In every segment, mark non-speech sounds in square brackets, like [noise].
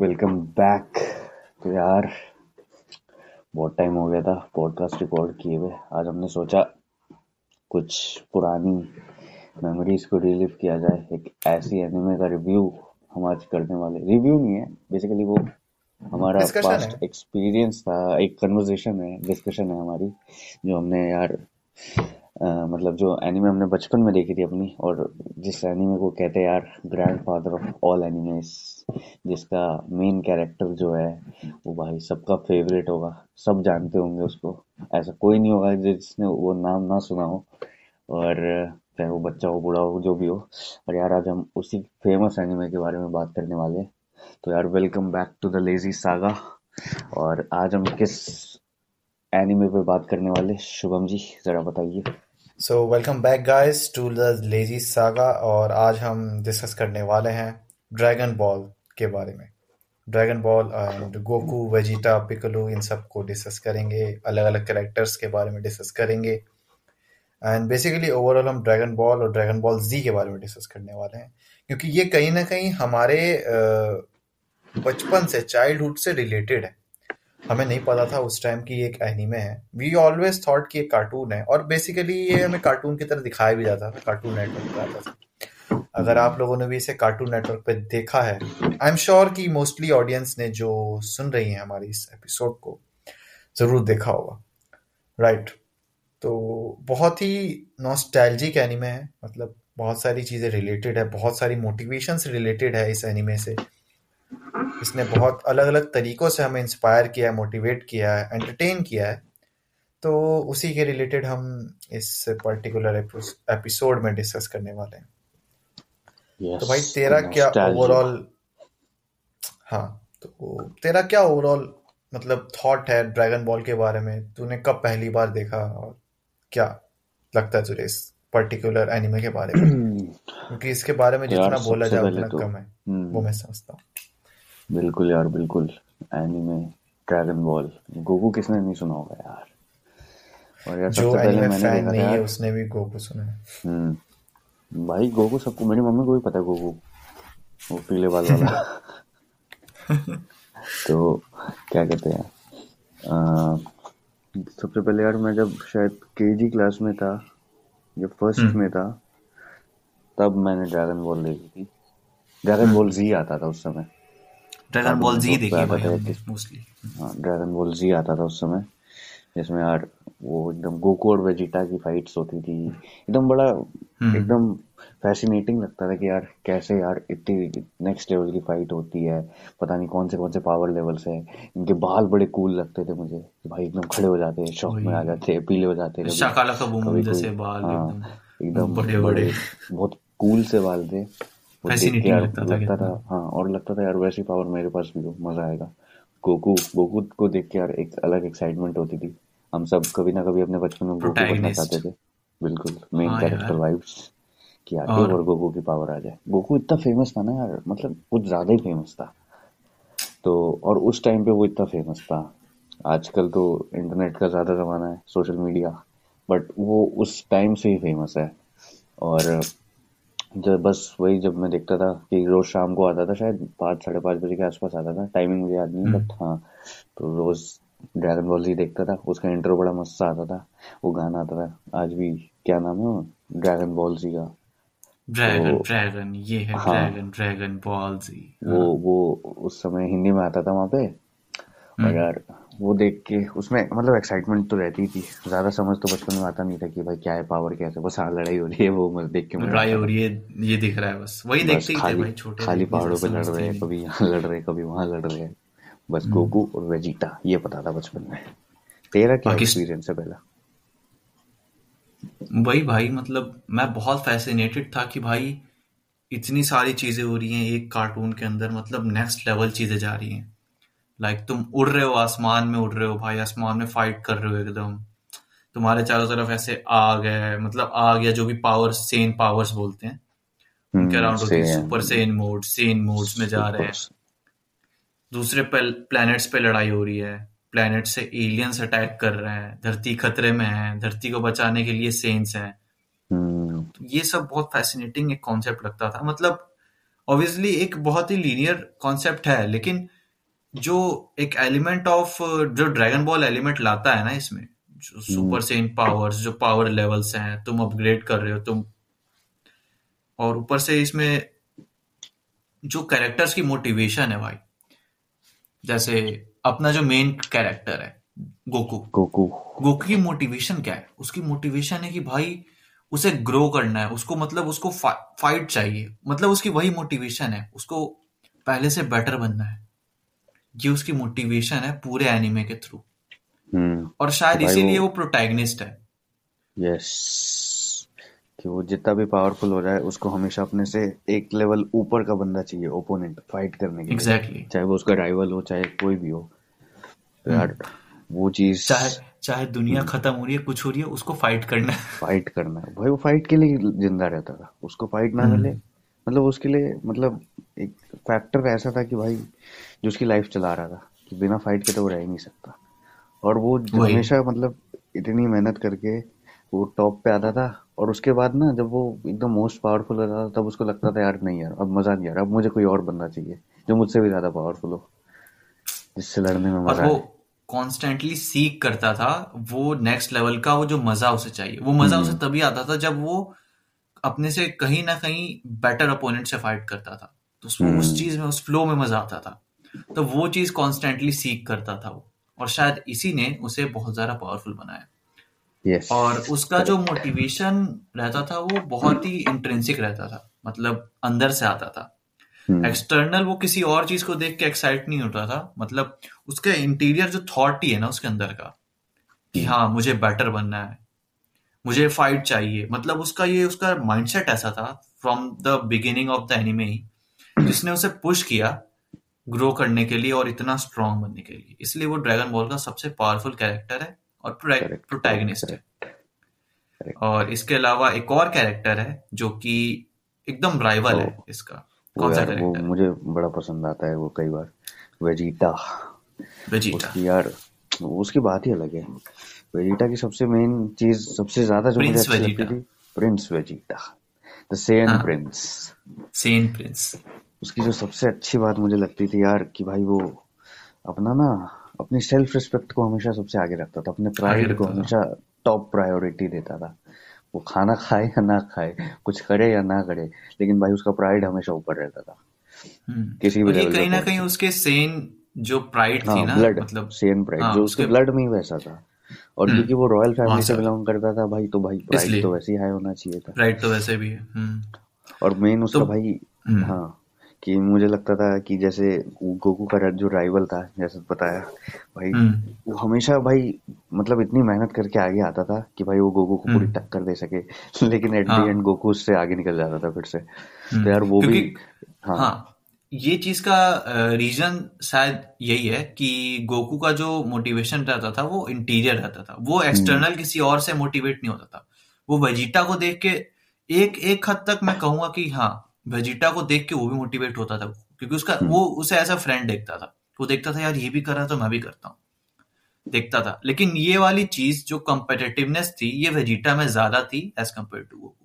Welcome back. तो यार बहुत टाइम हो गया था पॉडकास्ट रिकॉर्ड किए हुए। आज हमने सोचा कुछ पुरानी मेमोरीज को रिलीव किया जाए। एक ऐसी एनिमे का रिव्यू हम आज करने वाले रिव्यू नहीं है बेसिकली वो हमारा पास्ट एक्सपीरियंस था एक कन्वर्सेशन है डिस्कशन है हमारी जो हमने यार मतलब जो एनिमे हमने बचपन में देखी थी अपनी, और जिस एनिमे को कहते हैं यार grand father of all animes जिसका मेन कैरेक्टर जो है, वो भाई सबका फेवरेट होगा। सब जानते होंगे उसको। ऐसा कोई नहीं होगा जिसने वो नाम ना सुना हो, और चाहे वो बच्चा हो, बूढ़ा हो, जो भी हो। और यार, आज हम उसी फ़ेमस एनिमे के बारे में बात करने वाले हैं। तो यार welcome back to the Lazy Saga और आज हम किस एनिमे पे बात करने वाले शुभम जी, जरा बताइए। So welcome back guys to the Lazy Saga और आज हम डिस्कस करने वाले हैं ड्रैगन बॉल के बारे में। Dragon Ball and Goku Vegeta Piccolo इन सबको डिस्कस करेंगे अलग अलग कैरेक्टर्स के बारे में डिस्कस करेंगे। एंड बेसिकली ओवरऑल हम ड्रैगन बॉल और ड्रैगन बॉल जी के बारे में डिस्कस करने वाले हैं, क्योंकि ये कहीं ना कहीं हमारे बचपन से चाइल्डहुड से रिलेटेड है। हमें नहीं पता था उस टाइम की एक एनिमे है। वी ऑलवेज थॉट कि एक कार्टून है और बेसिकली ये हमें कार्टून की तरह दिखाया भी जाता था कार्टून नेटवर्क पे आता था। अगर आप लोगों ने भी इसे कार्टून नेटवर्क पे देखा है आई एम श्योर कि मोस्टली ऑडियंस ने जो सुन रही है हमारी इस एपिसोड को, ज़रूर देखा होगा। Right right. तो बहुत ही नॉस्टैल्जिक एनिमे है मतलब बहुत सारी चीज़ें रिलेटेड है, बहुत सारी मोटिवेशन रिलेटेड है इस एनिमे से। इसने बहुत अलग अलग तरीकों से हमें इंस्पायर किया है मोटिवेट किया है एंटरटेन किया है। तो उसी के रिलेटेड हम इस पर्टिकुलर एपिसोड में डिस्कस करने वाले हैं। yes, तो भाई तेरा क्या ओवरऑल हाँ तो तेरा क्या ओवरऑल मतलब थॉट है ड्रैगन बॉल के बारे में? तूने कब पहली बार देखा और क्या लगता है तुझे इस पर्टिकुलर एनिमे के बारे में? [clears throat] क्योंकि इसके बारे में जितना बोला जाए उतना तो, कम है हम्म। वो मैं समझता हूँ। बिल्कुल यार बिल्कुल। एनीमे ड्रैगन बॉल गोकू किसने नहीं सुना होगा यार? और यार जो पहले मैंने फ़ैन नहीं है उसने भी गोकू सुना है। हम्म। भाई गोकू सबको मेरी मम्मी को भी पता है गोकू। वो पीले बाल वाला। [laughs] तो क्या कहते हैं? सबसे पहले यार मैं जब शायद केजी क्लास में था या फ़र्स्ट हम्म। में था तब मैंने ड्रैगन बॉल देखी थी। ड्रैगन बॉल जी आता था उस समय। ड्रैगन बॉल जी देखी मोस्टली हाँ ड्रैगन बॉल जी आता था उस समय जिसमें यार वो एकदम गोकू और वेजिटा की फाइट्स होती थी। एकदम बड़ा हम्म। एकदम फैसिनेटिंग लगता था कि यार कैसे यार इतनी नेक्स्ट लेवल की फाइट होती है पता नहीं कौन से कौन से पावर लेवल्स है। इनके बाल बड़े कूल लगते थे मुझे। भाई एकदम खड़े हो जाते हैं शौक में आ जाते हैं पीले हो जाते थे जैसे बाल हाँ, एकदम। बड़े बड़े। बहुत कूल से बाल थे। यार लगता, लगता था हाँ और लगता था यार वैसी पावर मेरे पास भी हो मज़ा आएगा गोकू गोकू को देख के यार एक अलग एक्साइटमेंट होती थी हम सब कभी ना कभी अपने बचपन में गोकू बनना चाहते थे बिल्कुल मेन कैरेक्टर वाइब्स कि आगे और, और गोकू की पावर आ जाए गोकू इतना फ़ेमस था ना यार मतलब कुछ ज़्यादा ही फ़ेमस था तो और उस टाइम पे वो इतना फ़ेमस था आजकल तो इंटरनेट का ज़्यादा जमाना है सोशल मीडिया बट वो उस टाइम से ही फ़ेमस है और जब बस वही जब मैं देखता था कि रोज शाम को आता था शायद पाँच साढ़े पाँच बजे के आसपास आता था। टाइमिंग मुझे याद नहीं बट हम्म। हाँ तो रोज ड्रैगन बॉल ही देखता था। उसका इंट्रो बड़ा मस्त आता था। वो गाना आता था। आज भी क्या नाम है वो? ड्रैगन बॉल जी का। ड्रैगन तो, ड्रैगन ये है हाँ, ड्रैगन ड्रैगन बॉल जी वो वो उस समय हिंदी में आता था वहाँ पे। और हम्म। यार वो देख के उसमें मतलब एक्साइटमेंट तो रहती थी। ज़्यादा समझ तो बचपन में आता नहीं था कि भाई क्या है पावर क्या है बस हाँ लड़ाई हो रही है वो मत देख के लड़ाई हो रही है ये दिख रहा है बस। वही देखते ही थे भाई छोटे खाली पहाड़ों पे लड़ रहे हैं कभी यहाँ लड़ रहे हैं कभी वहाँ लड़ रहे हैं। बस हम्म। गोकू और वेजिटा ये पता था बचपन में। तेरा क्या एक्सपीरियंस है पहला? वही भाई मतलब मैं बहुत फैसिनेटेड था कि भाई इतनी सारी चीज़ें हो रही हैं एक कार्टून के अंदर मतलब नेक्स्ट लेवल चीज़ें जा रही हैं। लाइक तुम उड़ रहे हो आसमान में उड़ रहे हो भाई आसमान में फाइट कर रहे हो एकदम। तुम्हारे चारों तरफ़ ऐसे आग है मतलब आग या जो भी पावर सेन पावर्स बोलते हैं उनके अराउंड होती है super Saiyan mode Saiyan modes में जा रहे हैं। दूसरे प्लैनेट्स पे लड़ाई हो रही है प्लैनेट से एलियंस अटैक कर रहे हैं धरती खतरे में है धरती को बचाने के लिए सेंस है। हम्म। ये सब बहुत फैसिनेटिंग एक कॉन्सेप्ट लगता था। मतलब ऑब्वियसली एक बहुत ही लीनियर कॉन्सेप्ट है लेकिन जो एक एलिमेंट ऑफ़ जो ड्रैगन बॉल एलिमेंट लाता है ना इसमें जो सुपर सेन पावर्स जो पावर लेवल्स हैं तुम अपग्रेड कर रहे हो तुम और ऊपर से इसमें जो कैरेक्टर्स की मोटिवेशन है भाई जैसे अपना जो मेन कैरेक्टर है गोकू गोकू गोकू की मोटिवेशन क्या है? उसकी मोटिवेशन है कि भाई उसे ग्रो करना है उसको मतलब उसको फा, फाइट चाहिए मतलब उसकी वही मोटिवेशन है उसको पहले से बेटर बनना है। ये उसकी मोटिवेशन है पूरे एनिमे के थ्रू हम्म और शायद इसीलिए वो वो प्रोटैगनिस्ट है। यस कि वो जितना भी पावरफुल हो जाए उसको हमेशा अपने से एक लेवल ऊपर का बंदा चाहिए ओपोनेंट फाइट करने के लिए। एग्जैक्टली चाहे वो उसका राइवल हो चाहे कोई भी हो। तो यार वो चीज़ चाहे चाहे दुनिया खत्म हो रही है कुछ हो रही है उसको फाइट करना है। फाइट करना है। भाई वो फाइट के लिए ज़िंदा रहता था। उसको फाइट ना मिले मतलब उसके लिए मतलब एक फैक्टर ऐसा था कि भाई जो उसकी लाइफ चला रहा था कि बिना फाइट के तो वो रह ही नहीं सकता। और वो हमेशा मतलब इतनी मेहनत करके वो टॉप पे आता था और उसके बाद ना जब वो एकदम मोस्ट पावरफुल होता था तब उसको लगता था यार नहीं यार अब मज़ा नहीं आ रहा अब मुझे कोई और बंदा चाहिए जो मुझसे भी ज़्यादा पावरफुल हो जिससे लड़ने में और मज़ा वो आए। कॉन्स्टेंटली सीख करता था वो नेक्स्ट लेवल का वो जो मज़ा उसे चाहिए वो मज़ा उसे तभी आता था जब वो अपने से कहीं ना कहीं बेटर अपोनेंट से फाइट करता था। तो उसको उस चीज़ में उस फ्लो में मज़ा आता था। तो वो चीज़ कॉन्स्टेंटली सीख करता था वो। और शायद इसी ने उसे बहुत ज़्यादा पावरफुल बनाया। यस और उसका जो मोटिवेशन रहता था वो बहुत ही इंट्रेंसिक रहता था। मतलब अंदर से आता था। हम्म। एक्सटर्नल वो किसी और चीज़ को देख के एक्साइट नहीं होता था। मतलब उसका इंटीरियर जो थॉट ही है ना उसके अंदर का कि हाँ मुझे बेटर बनना है। मुझे फाइट चाहिए। मतलब उसका ये उसका माइंडसेट ऐसा था from the beginning of the anime ही जिसने उसे पुश किया ग्रो करने के लिए और इतना स्ट्रांग बनने के लिए। इसलिए वो ड्रैगन बॉल का सबसे पावरफुल कैरेक्टर है और प्रोटैगनिस्ट है। और इसके अलावा एक और कैरेक्टर है जो कि एकदम राइवल है इसका। कौन सा कैरेक्टर मुझे बड़ा पसंद आता है वो कई बार। वेजिटा वेजिटा उसकी यार उसकी बात ही अलग है। वेजिटा की सबसे मेन चीज़ सबसे ज़्यादा जो मुझे अच्छी लगती थी प्रिंस वेजिटा द सेन हाँ। प्रिंस सेन प्रिंस उसकी जो सबसे अच्छी बात मुझे लगती थी यार कि भाई वो अपना ना अपनी सेल्फ रिस्पेक्ट को हमेशा सबसे आगे रखता था अपने प्राइड को हमेशा टॉप प्रायोरिटी देता था। वो खाना खाए या ना खाए कुछ करे या ना करे लेकिन भाई उसका प्राइड हमेशा ऊपर रहता था। हम्म। किसी भी कहीं ना कहीं उसके सेन जो प्राइड थी हाँ ना मतलब सेम प्राइड हाँ जो उसके ब्लड में ही वैसा था। और हम्म। क्योंकि वो रॉयल फैमिली से बिलोंग करता था भाई तो भाई प्राइड तो वैसे ही हाई होना चाहिए था। प्राइड तो वैसे भी है। हम्म। और मेन तो उसका भाई हम्म। हाँ कि मुझे लगता था कि जैसे गोकू का जो राइवल था जैसे बताया भाई वो हमेशा भाई मतलब इतनी मेहनत करके आगे आता था कि भाई वो गोकू को पूरी टक्कर दे सके। [laughs] लेकिन एट द एंड गोकू उससे आगे निकल जाता था फिर से। तो यार वो भी हाँ। हाँ ये चीज़ का रीजन शायद यही है कि गोकू का जो मोटिवेशन रहता था वो इंटीरियर रहता था। वो हम्म। एक्सटर्नल किसी और से मोटिवेट नहीं होता था। वो वेजिटा को देख के एक एक हद तक मैं कहूँगा कि हाँ वेजिटा को देख के वो भी मोटिवेट होता था क्योंकि उसका हम्म। वो उसे अ फ्रेंड देखता था। वो देखता था यार ये भी कर रहा है तो मैं भी करता हूँ। देखता था। लेकिन ये वाली चीज़ जो कंपेटिटिवनेस थी ये वेजिटा में ज़्यादा थी as compare to Goku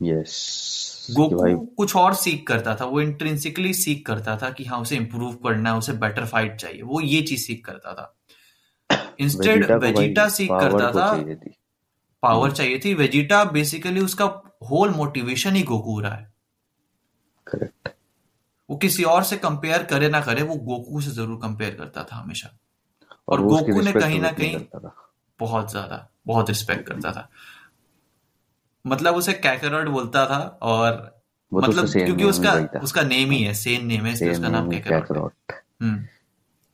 yes कि गोकू कुछ और सीख करता था वो इंट्रिंसिकली सीख करता था कि हाँ उसे इम्प्रूव करना है उसे बेटर फाइट चाहिए वो ये चीज़ सीख करता था। इंस्टेड वेजिटा सीख करता था। पावर चाहिए थी। वेजिटा बेसिकली उसका होल मोटिवेशन ही गोकू रहा है। करेक्ट वो किसी और से कंपेयर करे ना करे वो गोकू से ज़रूर कंपेयर करता था हमेशा। और और गोकू ने कहीं ना कहीं बहुत ज़्यादा बहुत रिस्पेक्ट करता था। मतलब उसे कैकरॉट बोलता था और वो तो मतलब सेम क्योंकि उसका उसका नेम ही है सेम नेम है इसलिए उसका नाम कैकरॉट हम्म।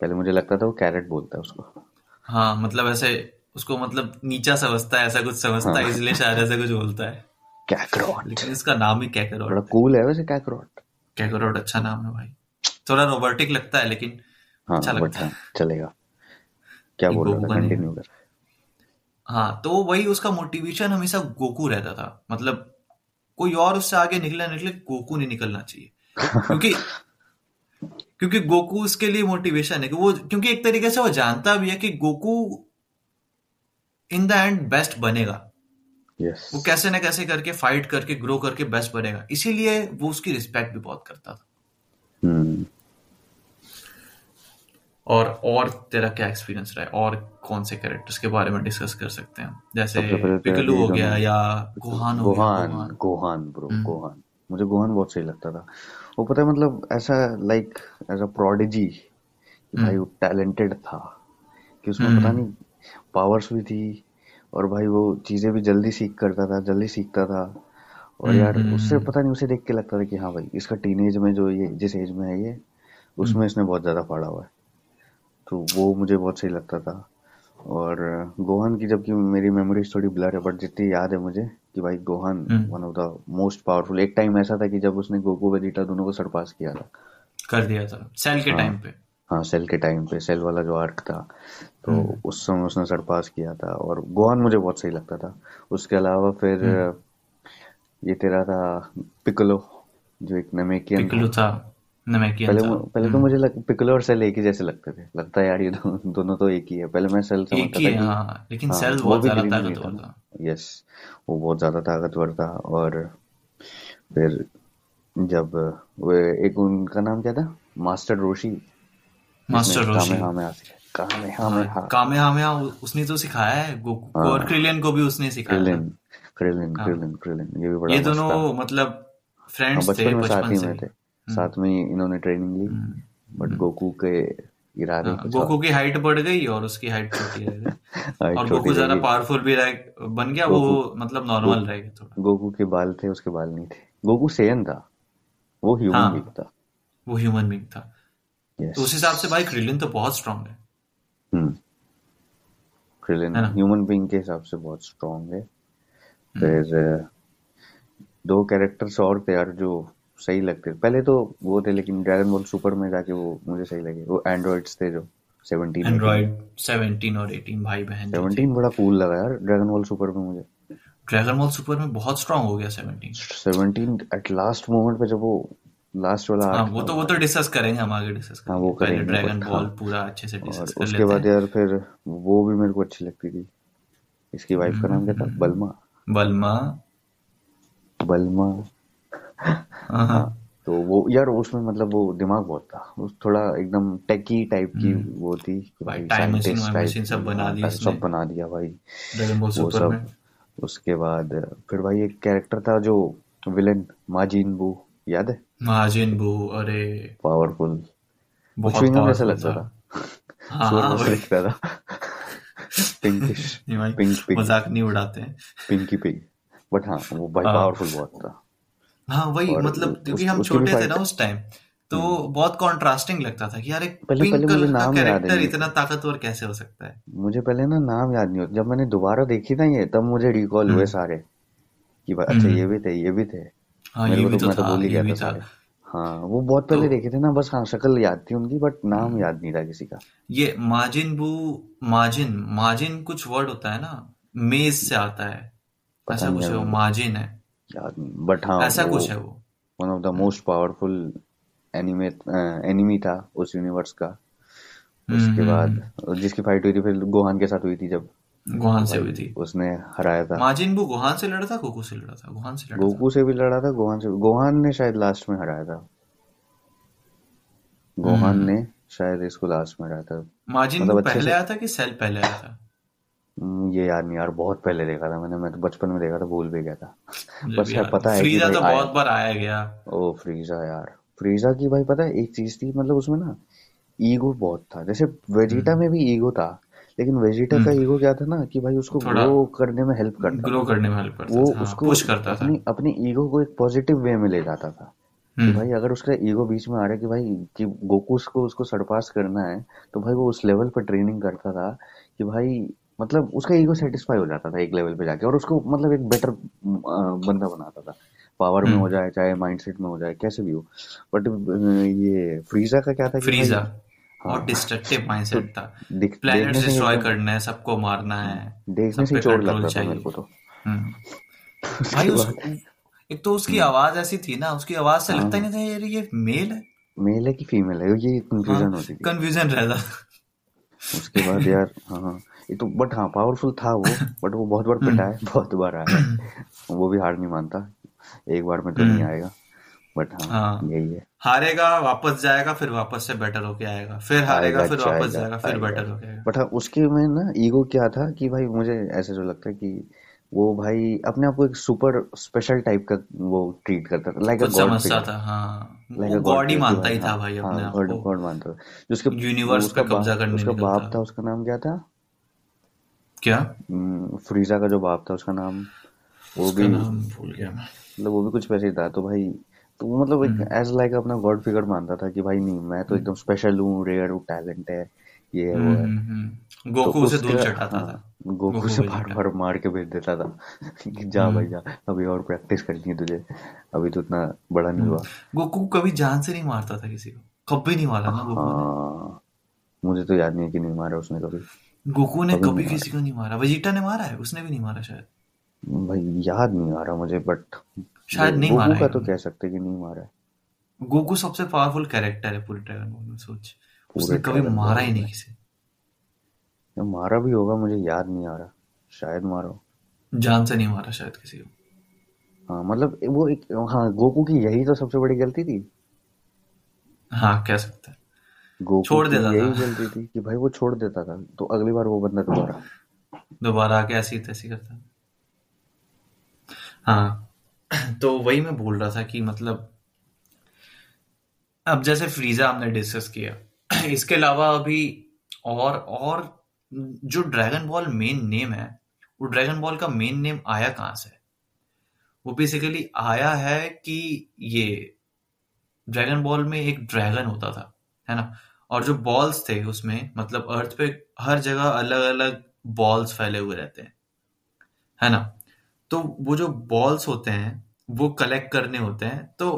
पहले मुझे लगता था वो कैरेट बोलता है उसको। हाँ मतलब ऐसे उसको मतलब नीचा समझता है ऐसा कुछ समझता है हाँ। इसलिए शायद ऐसा कुछ बोलता है। कैकरॉट लेकिन इसका नाम ही बड़ा है। कूल है वैसे कैकरॉट कैकरॉट अच्छा नाम है भाई। थोड़ा रोबोटिक लगता है लेकिन हाँ अच्छा लगता हाँ। है चलेगा। क्या बोल रहा था? कंटिन्यू कर। हाँ तो वही उसका मोटिवेशन हमेशा गोकू रहता था। मतलब कोई और उससे आगे निकला निकले गोकू नहीं निकलना चाहिए। क्योंकि [laughs] क्योंकि गोकू उसके लिए मोटिवेशन है कि वो क्योंकि एक तरीके से वो जानता भी है कि Goku in the end best बनेगा। यस वो कैसे ना कैसे करके फाइट करके ग्रो करके बेस्ट बनेगा। इसीलिए वो उसकी रिस्पेक्ट भी बहुत करता था। हम्म। और और तेरा क्या एक्सपीरियंस रहा है? और कौन से कैरेक्टर्स के बारे में डिस्कस कर सकते हैं जैसे तो पिकलू हो गया या गोहान हो गया? Gohan bro hmm. गोहान। मुझे गोहान बहुत सही लगता था। वो पता है मतलब ऐसा लाइक एज अ प्रोडिजी भाई वो टैलेंटेड था कि उसमें पता हम्म। नहीं पावर्स भी थी और भाई वो चीज़ें भी जल्दी सीख करता था जल्दी सीखता था। और हम्म, यार हम्म, उससे हम्म। पता नहीं उसे देख के लगता था कि हाँ भाई इसका टीनेज में जो ये जिस एज में है ये उसमें इसने बहुत ज़्यादा पढ़ा हुआ है। तो वो मुझे बहुत सही लगता था। और गोहान की जबकि मेरी मेमोरीज थोड़ी ब्लर है बट जितनी याद है मुझे कि भाई Gohan. One of the most powerful एक टाइम ऐसा था कि जब उसने गोकू वेजिटा दोनों को सरपास किया था। कर दिया था। सेल के हाँ। टाइम पे। हाँ सेल के टाइम पे सेल वाला जो आर्क था। तो हम्म। उस समय उसने सरपास किया था। और गोहान मुझे बहुत सही लगता था। उसके अलावा फिर हम्म। ये तेरा था पिकलो जो एक नमेकियन पिकलू था। नमेकियन पहले था। पहले तो हम्म। मुझे लग, पिकलो और सेल एक ही जैसे लगते थे। लगता है यार ये दो, दोनों तो एक ही है। पहले मैं सेल समझता ही था कि हाँ लेकिन हाँ सेल वो बहुत ज़्यादा ताकतवर था। यस वो बहुत ज़्यादा ताकतवर था और फिर जब वो एक उनका नाम क्या था? Master Roshi. Master Roshi. Kamehameha कामे हामे हाँ हा कामे हामे उसने तो सिखाया है। गोकू को और हाँ क्रिलियन को भी उसने सिखाया क्रिलिन हाँ। क्रिलिन क्रिलिन ये भी बड़ा ये दोनों मतलब हाँ फ्रेंड्स थे बचपन में साथ ही से में थे। साथ में इन्होंने ट्रेनिंग ली हम्म। But hmm. गोकू के इरादे हाँ, गोकू की हाइट बढ़ गई और उसकी हाइट छोटी रह गई। [laughs] और गोकू ज़्यादा पावरफुल भी रह बन गया वो मतलब नॉर्मल रह गया थोड़ा। गोकू के बाल थे उसके बाल नहीं थे। गोकू सेयन था वो ह्यूमन बीइंग हाँ था। वो ह्यूमन बीइंग था। तो उस हिसाब से भाई क्रिलिन तो बहुत स्ट्रांग है। हम्म। क्रिलिन ह्यूमन बीइंग के हिसाब से बहुत स्ट्रांग है। हम्म। फिर दो कैरेक्टर्स और थे यार जो सही लगते थे पहले तो वो थे लेकिन ड्रैगन बॉल सुपर में जाके वो मुझे सही लगे। वो एंड्रॉइड्स थे जो सेवनटीन एटीन एंड्रॉइड 17 और 18 भाई बहन जो थे। सेवनटीन बड़ा कूल लगा यार ड्रैगन बॉल सुपर में मुझे। ड्रैगन बॉल सुपर में बहुत स्ट्रांग हो गया 17 सेवनटीन एट लास्ट मोमेंट पे जब वो लास्ट वाला हाँ वो तो वो तो डिस्कस करेंगे हम आगे डिस्कस हाँ करेंगे। वो पहले करेंगे ड्रैगन बॉल हाँ पूरा अच्छे से डिस्कस कर उसके बाद हैं। यार फिर वो भी मेरे को अच्छी लगती थी। इसकी वाइफ का नाम क्या था? हम्म, बलमा। बल्मा। बलमा। हाँ हाँ हाँ तो वो यार उसमें मतलब वो दिमाग बहुत था। उस थोड़ा एकदम टेकी टाइप की हम्म, वो थी मशीन वाइम टाइप मशीन सब बना हाँ दी टा- सब बना दिया भाई। वो सब उसके बाद फिर भाई एक कैरेक्टर था जो विलेन माजिन बू याद है? महाजिन बू अरे। पावरफुल च्युइंगम जैसा लगता था। हाँ हाँ भाई था। पिंकिश पिंक पिग मज़ाक नहीं उड़ाते हैं। पिंकी पिंक बट हाँ वो भाई हाँ। पावरफुल बहुत था। हाँ वही मतलब क्योंकि हम छोटे थे ना उस टाइम तो हम्म। बहुत कॉन्ट्रास्टिंग लगता था कि यार एक पहले पिंक पहले मुझे नाम कैरेक्टर इतना ताकतवर कैसे हो सकता है? मुझे पहले ना नाम याद नहीं होता जब मैंने दोबारा देखी ना ये तब मुझे रिकॉल हुए हम्म। सारे कि अच्छा ये हम्म भी थे ये भी थे। हाँ मेरे ये भी तो तो तो था ही ये गया भी था था। हाँ वो बहुत तो पहले देखे थे ना बस हाँ शक्ल याद थी उनकी बट नाम याद नहीं था किसी का। ये माजिन बू माजिन माजिन कुछ वर्ड होता है ना मेज से आता है। ऐसा कुछ है माजिन है। याद नहीं बट हाँ ऐसा कुछ है वो। One of the most powerful anime enemy था उस यूनिवर्स का। उसके हम्म बाद हम्म। जिसकी फाइट हुई थी फिर गोहान के साथ हुई थी जब। गोहान से हुई थी। उसने हराया था। माजिन बू गोहान से लड़ा था गोकू से लड़ा था गोहान से लड़ा गोकू से भी लड़ा था गोहान से गोहान ने शायद लास्ट में हराया था। Gohan hmm. ने शायद इसको लास्ट में हराया था। माजिन मतलब पहले आया था कि सेल पहले आया था? ये याद नहीं यार बहुत पहले देखा था मैंने मैं तो बचपन में देखा था भूल भी गया था। [laughs] बस यार पता है कि फ्रीजा तो आया बहुत बार आया गया। ओ फ्रीजा यार। फ्रीजा की भाई पता है एक चीज़ थी मतलब उसमें ना ईगो बहुत था। जैसे वेजिटा हम्म। में भी ईगो था लेकिन वेजिटा का हम्म। ईगो क्या था ना कि भाई उसको ग्रो करने में हेल्प करता ग्रो करने में हेल्प करता वो था हाँ उसको पुश करता था। अपनी अपनी ईगो को एक पॉजिटिव वे में ले जाता था। कि हम्म। भाई अगर उसका ईगो बीच में आ रहा है कि भाई कि गोकू को उसको सरपास करना है तो भाई वो उस लेवल पर ट्रेनिंग करता था कि भाई मतलब उसका ईगो सेटिस्फाई हो जाता था एक लेवल पे जाके और उसको मतलब एक बेटर बंदा बनाता था। पावर में हो हम्म। जाए चाहे माइंडसेट में हो जाए कैसे भी हो। बट ये फ्रीजा का क्या था कि फ्रीजा हाँ। बहुत डिस्ट्रक्टिव तो माइंडसेट था प्लैनेट ही डिस्ट्रॉय करना है सबको मारना है देखने से ही चोट लगता था मेरे को तो। हम्म। भाई उस एक तो उसकी आवाज़ ऐसी थी ना उसकी आवाज़ से लगता हाँ। नहीं था यार ये मेल है? मेल है कि फीमेल है? ये हाँ कंफ्यूजन होती थी। कंफ्यूजन रहता। उसके बाद यार हाँ हाँ। ये तो बट हाँ पावरफुल था वो [laughs] बट वो बहुत बार पिटा है बहुत बार आया [clears throat] वो भी हार नहीं मानता। एक बार में तो नहीं आएगा बट हाँ, हाँ। यही है। हारेगा वापस जाएगा फिर वापस से बेटर होके आएगा। फिर हारेगा आएगा फिर अच्छा वापस जाएगा फिर बेटर होके आएगा। बट हाँ उसके में ना ईगो क्या था कि भाई मुझे ऐसे जो लगता है कि वो भाई अपने आप को एक सुपर स्पेशल टाइप का वो ट्रीट करता था लाइक अ समझता था हाँ। लाइक वो गॉड ही मानता ही था भाई अपने हाँ आप गॉड को। गॉड मानता था। जिसके वो यूनिवर्स पे कब्जा करने उसका बाप था उसका नाम क्या था? क्या? हम्म, फ्रीजा का जो बाप था उसका नाम वो उसका भी नाम भूल गया मैं। मतलब वो भी कुछ वैसे ही था तो भाई तो वो मतलब हम्म। एक एज लाइक अपना गॉड फिगर मानता था कि भाई नहीं मैं तो एकदम स्पेशल हूँ रेयर हूँ टैलेंट है ये है वो हम्म है। हम्म, हम्म। तो गोकू उसे दूर उसका चटाता हाँ था गोकू गोकू से बार बार मार के भेज देता था [laughs] कि जा भाई हम्म। जा अभी और प्रैक्टिस करनी है तुझे अभी तो इतना बड़ा नहीं हम्म। हुआ गोकू कभी जान से नहीं मारता था किसी को कभी नहीं मारा ना गोकू हाँ मुझे तो याद नहीं है कि नहीं मारा उसने कभी। गोकू ने कभी कभी किसी को नहीं मारा। वेजिटा ने मारा है? उसने भी नहीं मारा शायद। भाई याद नहीं आ रहा मुझे बट शायद नहीं गोकू मारा का तो कह सकते कि नहीं मारा है। गोकू सबसे पावरफुल कैरेक्टर है पूरे ड्रैगन बॉल में सोच। उसने कभी मारा ही नहीं किसी मारा भी होगा मुझे याद नहीं आ रहा। शायद मारो जान से नहीं मारा शायद किसी को। हाँ मतलब वो एक हाँ गोकू की यही तो सबसे बड़ी गलती थी। हाँ कह सकते हैं। छोड़ देता यही था। गलती थी कि भाई वो छोड़ देता था तो अगली बार वो बंदा दोबारा। दोबारा आके ऐसी तैसी करता। हाँ तो वही मैं बोल रहा था कि मतलब अब जैसे फ्रीजा हमने डिस्कस किया इसके अलावा अभी और और जो ड्रैगन बॉल मेन नेम है वो ड्रैगन बॉल का मेन नेम आया कहाँ से? वो बेसिकली आया है कि ये ड्रैगन बॉल में एक ड्रैगन होता था। है ना? और जो बॉल्स थे उसमें मतलब अर्थ पे हर जगह अलग अलग बॉल्स फैले हुए रहते हैं, है ना? तो वो जो बॉल्स होते हैं, वो कलेक्ट करने होते हैं। तो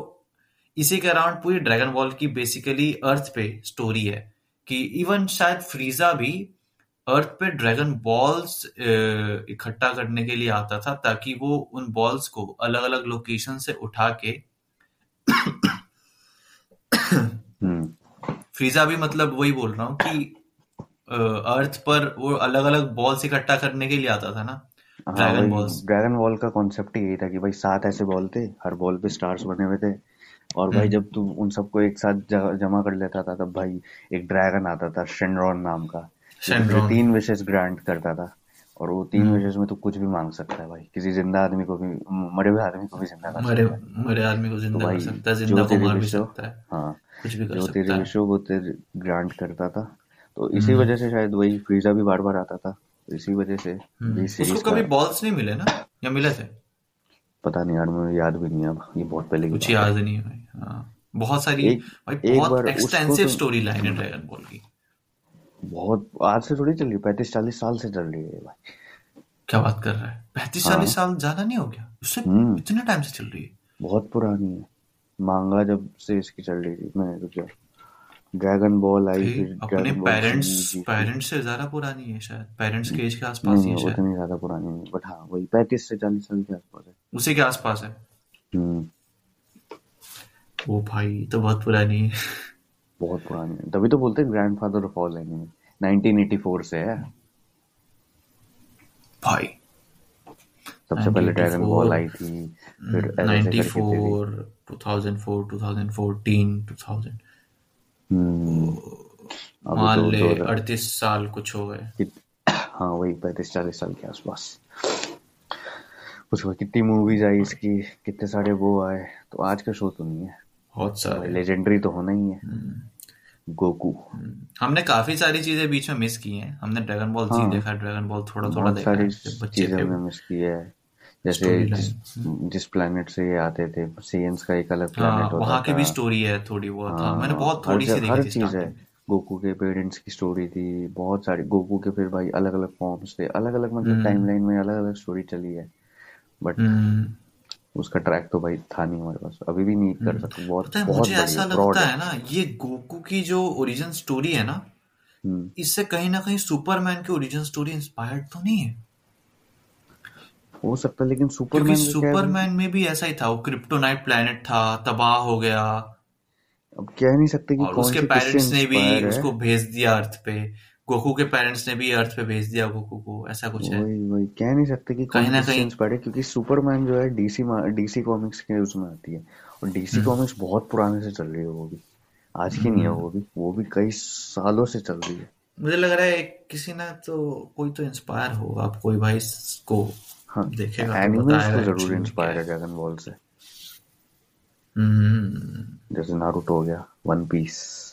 इसी के अराउंड पूरी ड्रैगन बॉल की बेसिकली अर्थ पे स्टोरी है कि इवन शायद फ्रीजा भी अर्थ पे ड्रैगन बॉल्स इकट्ठा करने के लिए आता था ताकि वो उन बॉल्स को अलग अलग लोकेशन से उठा के हम्म। फ्रीजा भी मतलब वही बोल रहा हूँ कि अर्थ पर वो अलग अलग बॉल्स इकट्ठा करने के लिए आता था ना? ड्रैगन बॉल्स ड्रैगन बॉल का कॉन्सेप्ट ही यही था कि भाई सात ऐसे बॉल थे हर बॉल पे स्टार्स बने हुए थे। और भाई हम्म। जब तू उन सबको एक साथ जमा कर लेता था तब भाई एक ड्रैगन आता था शेनरॉन नाम का। तीन विशेष ग्रांट करता था। और वो तीन हम्म। विशेष में तू कुछ भी मांग सकता है भाई। किसी ज़िंदा आदमी को भी मरे हुए आदमी को भी ज़िंदा कर मरे सकता है। मरे आदमी को तो ज़िंदा कर भाई सकता है ज़िंदा को मार भी सकता है। हाँ कुछ भी कर जो सकता तेरी विश वो तेरे ग्रांट करता था। तो इसी हम्म। वजह से शायद वही फ्रीजा भी बार बार आता था। तो इसी वजह से हम्म। उसको कभी बॉल्स नहीं मिले ना? या मिले थे? पता नहीं यार मुझे याद भी नहीं अब। ये बहुत पहले की कुछ है। याद नहीं है हाँ। बहुत सारी भाई बहुत एक्सटेंसिव तो स्टोरी लाइन है ड्रैगन बॉल की। बहुत आज से थोड़ी चल रही पैंतीस चालीस साल से चल रही है भाई। क्या बात कर रहा है? पैंतीस हाँ। चालीस साल ज़्यादा नहीं हो गया? उससे हम्म। इतने टाइम से चल रही है। बहुत पुरानी है। मांगा जब से इसकी चल रही थी मैं रुक जा ड्रैगन बॉल आई फिर अपने पेरेंट्स पेरेंट्स से ज़्यादा पुरानी है शायद। पेरेंट्स के एज के आसपास ही है शायद। उतनी ज़्यादा पुरानी नहीं बट हाँ वही पैंतीस से चालीस साल के आसपास है। उसी के आसपास है। हम्म। वो भाई तो बहुत पुरानी है। बहुत पुरानी है। तभी तो बोलते हैं grand father of all anime 1984 से है। भाई। सबसे पहले ड्रैगन बॉल आई थी फिर ऐसे ऐसे करके तेरी 94 2004 2014 2000 हम्म। मान ले अड़तीस साल कुछ हो गए। हाँ वही पैंतीस चालीस साल के आसपास। उसके बाद कितनी मूवीज़ आई इसकी कितने सारे वो आए तो आज का शो तो नहीं है। बहुत सारे। लेजेंडरी तो होना ही है। Hmm, Goku. हम्म। हमने काफ़ी सारी चीज़ें बीच में मिस की हैं। हमने ड्रैगन बॉल जी हाँ। देखा ड्रैगन बॉल थोड़ा थोड़ा देखा सारी बच्चे चीज़ें हमने मिस की है। जैसे जिस जिस प्लेनेट से ये आते थे सीएंस का एक अलग हाँ प्लेनेट होता वहाँ की भी स्टोरी है थोड़ी बहुत। हाँ मैंने हाँ बहुत थोड़ी सी देखी थी चीज़ है। गोकू के पेरेंट्स की स्टोरी थी बहुत सारी। गोकू के फिर भाई अलग अलग फॉर्म्स थे अलग अलग मतलब हम्म। टाइमलाइन में अलग अलग स्टोरी चली है। But hmm. उसका ट्रैक तो भाई था नहीं हमारे पास। अभी भी नहीं कर हम्म। सकते बहुत पता है बहुत मुझे ऐसा लगता है। है ना ये गोकू की जो ओरिजिन स्टोरी है ना हम्म। इससे कहीं ना कहीं सुपरमैन की ओरिजिन स्टोरी इंस्पायर्ड तो नहीं है? हो सकता है लेकिन सुपरमैन सुपरमैन में भी ऐसा ही था वो क्रिप्टोनाइट प्लेनेट था तबाह हो गया। अब कह नहीं सकते कि और कौन उसके पेरेंट्स ने भी उसको भेज दिया अर्थ पे। गोकू के पेरेंट्स ने भी अर्थ पे भेज दिया गोकू को ऐसा कुछ है। वही वही कह नहीं सकते कि कहीं ना कहीं है क्योंकि सुपरमैन जो है डीसी डीसी कॉमिक्स के उसमें आती है। और डीसी हम्म। कॉमिक्स बहुत पुराने से चल रही है वो भी। आज की नहीं है हम्म। वो भी। वो भी कई सालों से चल रही है। मुझे लग रहा है किसी ना तो कोई तो इंस्पायर होगा अब कोई भाई को हाँ देखेगा बताएगा तो ज़रूर इंस्पायर है। है ड्रैगन बॉल से। हम्म। जैसे नारुतो हो गया One Piece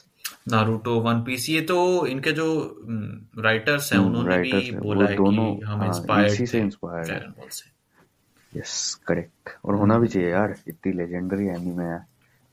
Naruto One Piece ये तो इनके जो राइटर्स हैं उन्होंने भी है बोला है कि दोनों हम हाँ इंस्पायर्ड इसी से इंस्पायर्ड है। ड्रैगन बॉल से। यस करेक्ट और होना भी चाहिए यार इतनी लेजेंडरी एनीमे है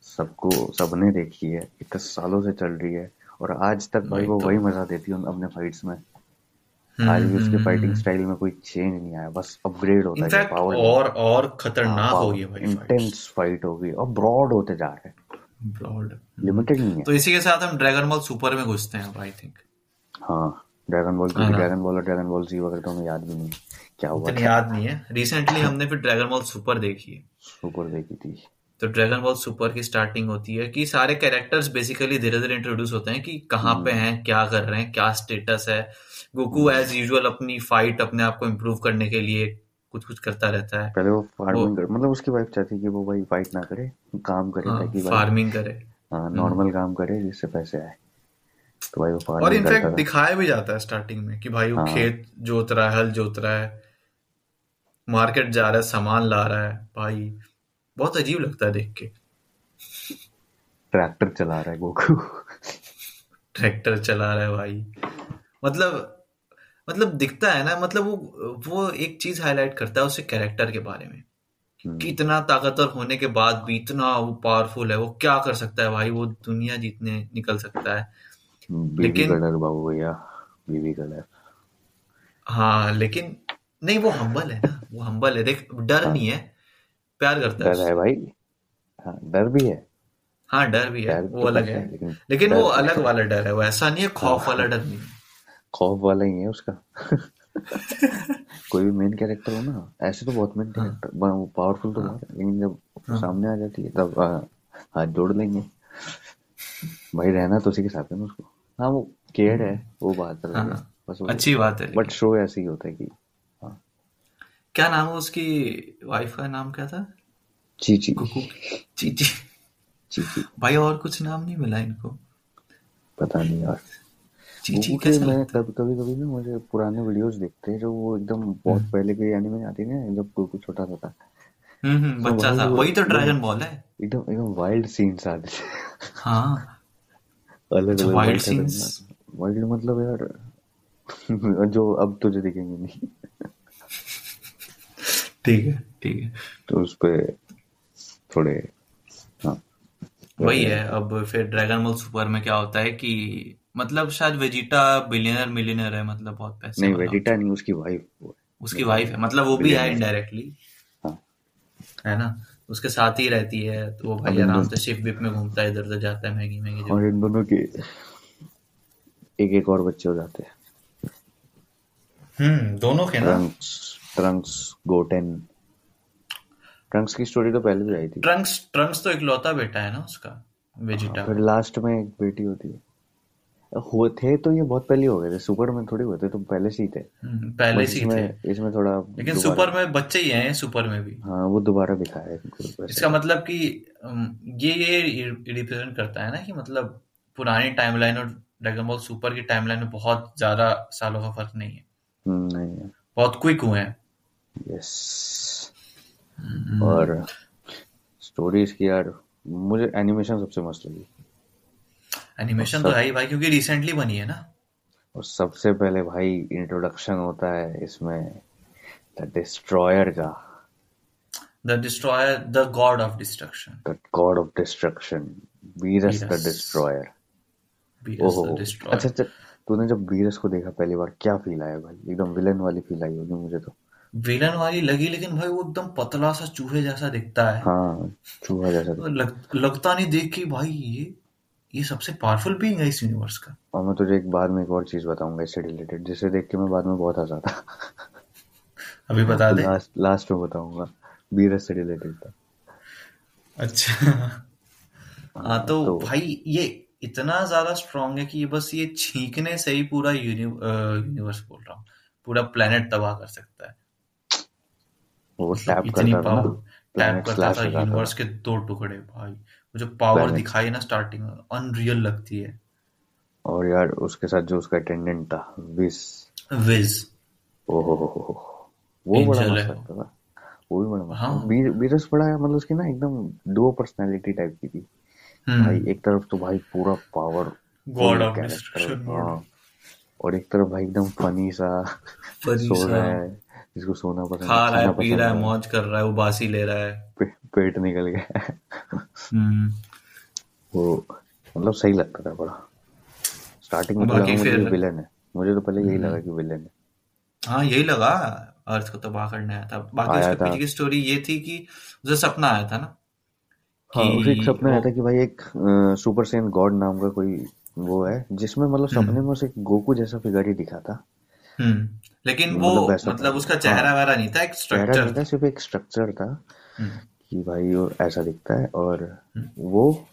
सबको सबने देखी है इतने सालों से चल रही है और आज तक भाई वो तो। वही मज़ा देती है अपने फाइट्स में। हम्म आज भी उसके हम्म फाइटिंग हम्म। स्टाइल में कोई चेंज नहीं आया बस अपग्रेड होता है पावर और और हाँ। खतरनाक हो गई भाई इंटेंस फाइट होगी और ब्रॉड होते जा रहे हैं। ब्रॉड लिमिटेड नहीं है। तो इसी के साथ हम ड्रैगन बॉल सुपर में घुसते हैं आई थिंक हाँ ड्रैगन बॉल क्योंकि ड्रैगन बॉल और ड्रैगन बॉल जी वगैरह तो हमें याद भी नहीं। क्या हुआ इतनी याद नहीं है। रिसेंटली [laughs] हमने फिर ड्रैगन बॉल सुपर देखी है। सुपर देखी थी। तो ड्रैगन बॉल सुपर की स्टार्टिंग होती है कि सारे कैरेक्टर्स बेसिकली धीरे धीरे इंट्रोड्यूस होते हैं कि कहाँ पे हम्म। हैं क्या कर रहे हैं क्या स्टेटस है। गोकू एज यूजुअल अपनी फाइट अपने आप को इम्प्रूव करने के लिए कुछ कुछ करता रहता है। पहले वो फ़ार्मिंग कर मतलब उसकी वाइफ चाहती है कि वो भाई फाइट ना करे काम करे हाँ ताकि भाई फ़ार्मिंग करे। हाँ हम्म। नॉर्मल काम करे जिससे पैसे आए। तो भाई वो और फ़ार्मिंग करता इनफैक्ट दिखाया भी जाता है स्टार्टिंग में कि भाई वो हाँ। खेत जोत रहा है हल जोत रहा है मार्केट जा रहा है सामान ला रहा है। भाई बहुत अजीब लगता है देख के। ट्रैक्टर चला रहा है गोकू। ट्रैक्टर चला रहा है भाई। मतलब मतलब दिखता है ना मतलब वो वो एक चीज़ हाईलाइट करता है उसके कैरेक्टर के बारे में। कि हम्म इतना ताकतवर होने के बाद भी इतना वो पावरफुल है वो क्या कर सकता है भाई? वो दुनिया जीतने निकल सकता है। लेकिन बाबू भैया बीवी का हाँ लेकिन नहीं वो हम्बल है ना वो हम्बल है। देख डर हाँ। नहीं है प्यार करता है डर है भाई। हाँ डर भी है। हाँ डर भी है वो तो अलग है। है लेकिन वो अलग वाला डर है वो ऐसा नहीं है हाँ। खौफ वाला डर नहीं है। खौफ वाला ही है उसका। कोई भी मेन कैरेक्टर हो ना ऐसे तो बहुत मेन हाँ। कैरेक्टर पावरफुल तो हाँ। बहुत लेकिन जब हाँ। सामने आ जाती है तब हाथ जोड़ लेंगे। भाई रहना तो उसी के साथ है ना उसको। हाँ वो केयर है वो बात है। बस अच्छी बात है बट शो ऐसे ही होता है कि हाँ। क्या नाम है उसकी वाइफ का नाम क्या था? चीची। चीची। चीची। भाई और कुछ नाम नहीं मिला इनको। पता नहीं यार। गोकू के मैं कभी कभी कभी ना मुझे पुराने वीडियोस देखते हैं जो वो एकदम बहुत हम्म। पहले के एनिमे आती है ना जब गोकू छोटा सा था। हम्म हम्म, तो बच्चा था वही तो ड्रैगन बॉल है। एकदम एकदम वाइल्ड सीन्स आते थे। हाँ। अलग अलग वाइल्ड वाइल्ड सीन्स वाइल्ड मतलब यार [laughs] जो अब तुझे दिखेंगे नहीं। ठीक है ठीक है। तो उस पे थोड़े हाँ। वही है अब फिर ड्रैगन बॉल सुपर में क्या होता है कि मतलब शायद वेजिटा बिलियनर मिलियनर है मतलब बहुत पैसे नहीं वाला वेजिटा नहीं उसकी वाइफ वो उसकी वाइफ है मतलब वो भी है इनडायरेक्टली हाँ। है ना? उसके साथ ही रहती है तो वो भाई आराम से शिप विप में घूमता है इधर उधर जाता है महँगी महँगी और इन दोनों के एक एक और बच्चे हो जाते हैं। हम्म दोनों के ना? ट्रंक्स ट्रंक्स गोटेन ट्रंक्स की स्टोरी तो पहले भी आई थी। ट्रंक्स ट्रंक्स तो इकलौता बेटा है ना उसका हाँ वेजिटा फिर लास्ट में एक बेटी होती है। हुए थे तो ये बहुत पहले हो गए थे। सुपर में थोड़ी हुए थे तो पहले से ही थे। हम्म, पहले से ही थे। इसमें थोड़ा लेकिन सुपर में बच्चे ही हैं सुपर में भी। हाँ वो दोबारा दिखाया है इसका मतलब कि ये ये रिप्रेजेंट करता है ना कि मतलब पुरानी टाइमलाइन और ड्रैगन बॉल सुपर की टाइमलाइन में बहुत ज़्यादा सालों का फ़र्क नहीं है। हम्म, नहीं है। बहुत क्विक हुए हैं। यस हम्म, और स्टोरीज की यार मुझे एनिमेशन सबसे मस्त लगी। एनिमेशन तो है ही भाई क्योंकि रिसेंटली बनी है ना। और सबसे पहले भाई इंट्रोडक्शन होता है इसमें द डिस्ट्रॉयर का। The destroyer the god of destruction the god of destruction Beerus the destroyer अच्छा अच्छा तूने जब वीरस को देखा पहली बार क्या फील आया भाई? एकदम विलन वाली फील आई होगी मुझे तो। विलन वाली लगी लेकिन भाई वो एकदम पतला सा चूहे जैसा दिखता है। हाँ चूहा जैसा तो लग, लगता नहीं देख के भाई ये ये सबसे पावरफुल बीइंग है इस यूनिवर्स का। और मैं तुझे एक बाद में एक और चीज़ बताऊँगा इससे रिलेटेड जिसे देख के मैं बाद में बहुत हंसा था। अभी बता दे। लास्ट लास्ट में बताऊँगा वीरस से रिलेटेड था। अच्छा। हाँ हाँ तो तो भाई ये इतना ज़्यादा स्ट्रांग है कि ये बस ये छींकने से ही पूरा यूनिवर्स बोल रहा हूँ। पूरा प्लेनेट तबाह कर सकता है। वो मतलब टैप करता था ना टैप करता था यूनिवर्स के दो टुकड़े भाई। जो पावर दिखाई ना स्टार्टिंग में अनरियल लगती है। और यार उसके साथ जो उसका अटेंडेंट था विस विज ओहो हो हो हो वो बड़ा मस्त है। था। वो भी बड़ा हाँ। बीरस बड़ा मतलब उसकी ना एकदम डुओ पर्सनालिटी टाइप की थी। भाई हम्म एक तरफ़ तो भाई पूरा पावरफुल गॉड ऑफ़ डिस्ट्रक्शन हाँ। और एक तरफ़ भाई एकदम फनी सा सो रहा है जिसको सोना पसंद खा है रहा है पी रहा है है। मौज कर रहा है उबासी ले रहा है। पेट निकल गया। है वो मतलब सही लगता था बड़ा स्टार्टिंग में तो बाकी मुझे फिर विलन है मुझे तो पहले यही लगा कि विलन है हाँ यही लगा अर्थ को तबाह करने आया था बाकी आया उसके पीछे की स्टोरी ये थी कि उसे सपना आया था ना हाँ उसे एक सपना आया था कि भाई एक सुपर सेन गॉड नाम का कोई वो है जिसमें मतलब सपने में उसे गोकू जैसा फिगर ही दिखा था। हम्म लेकिन वो मतलब मतलब उसका हाँ। चेहरा वगैरह नहीं था एक स्ट्रक्चर था सिर्फ़ एक स्ट्रक्चर था। हम्म। कि भाई वो ऐसा दिखता है और हम्म। वो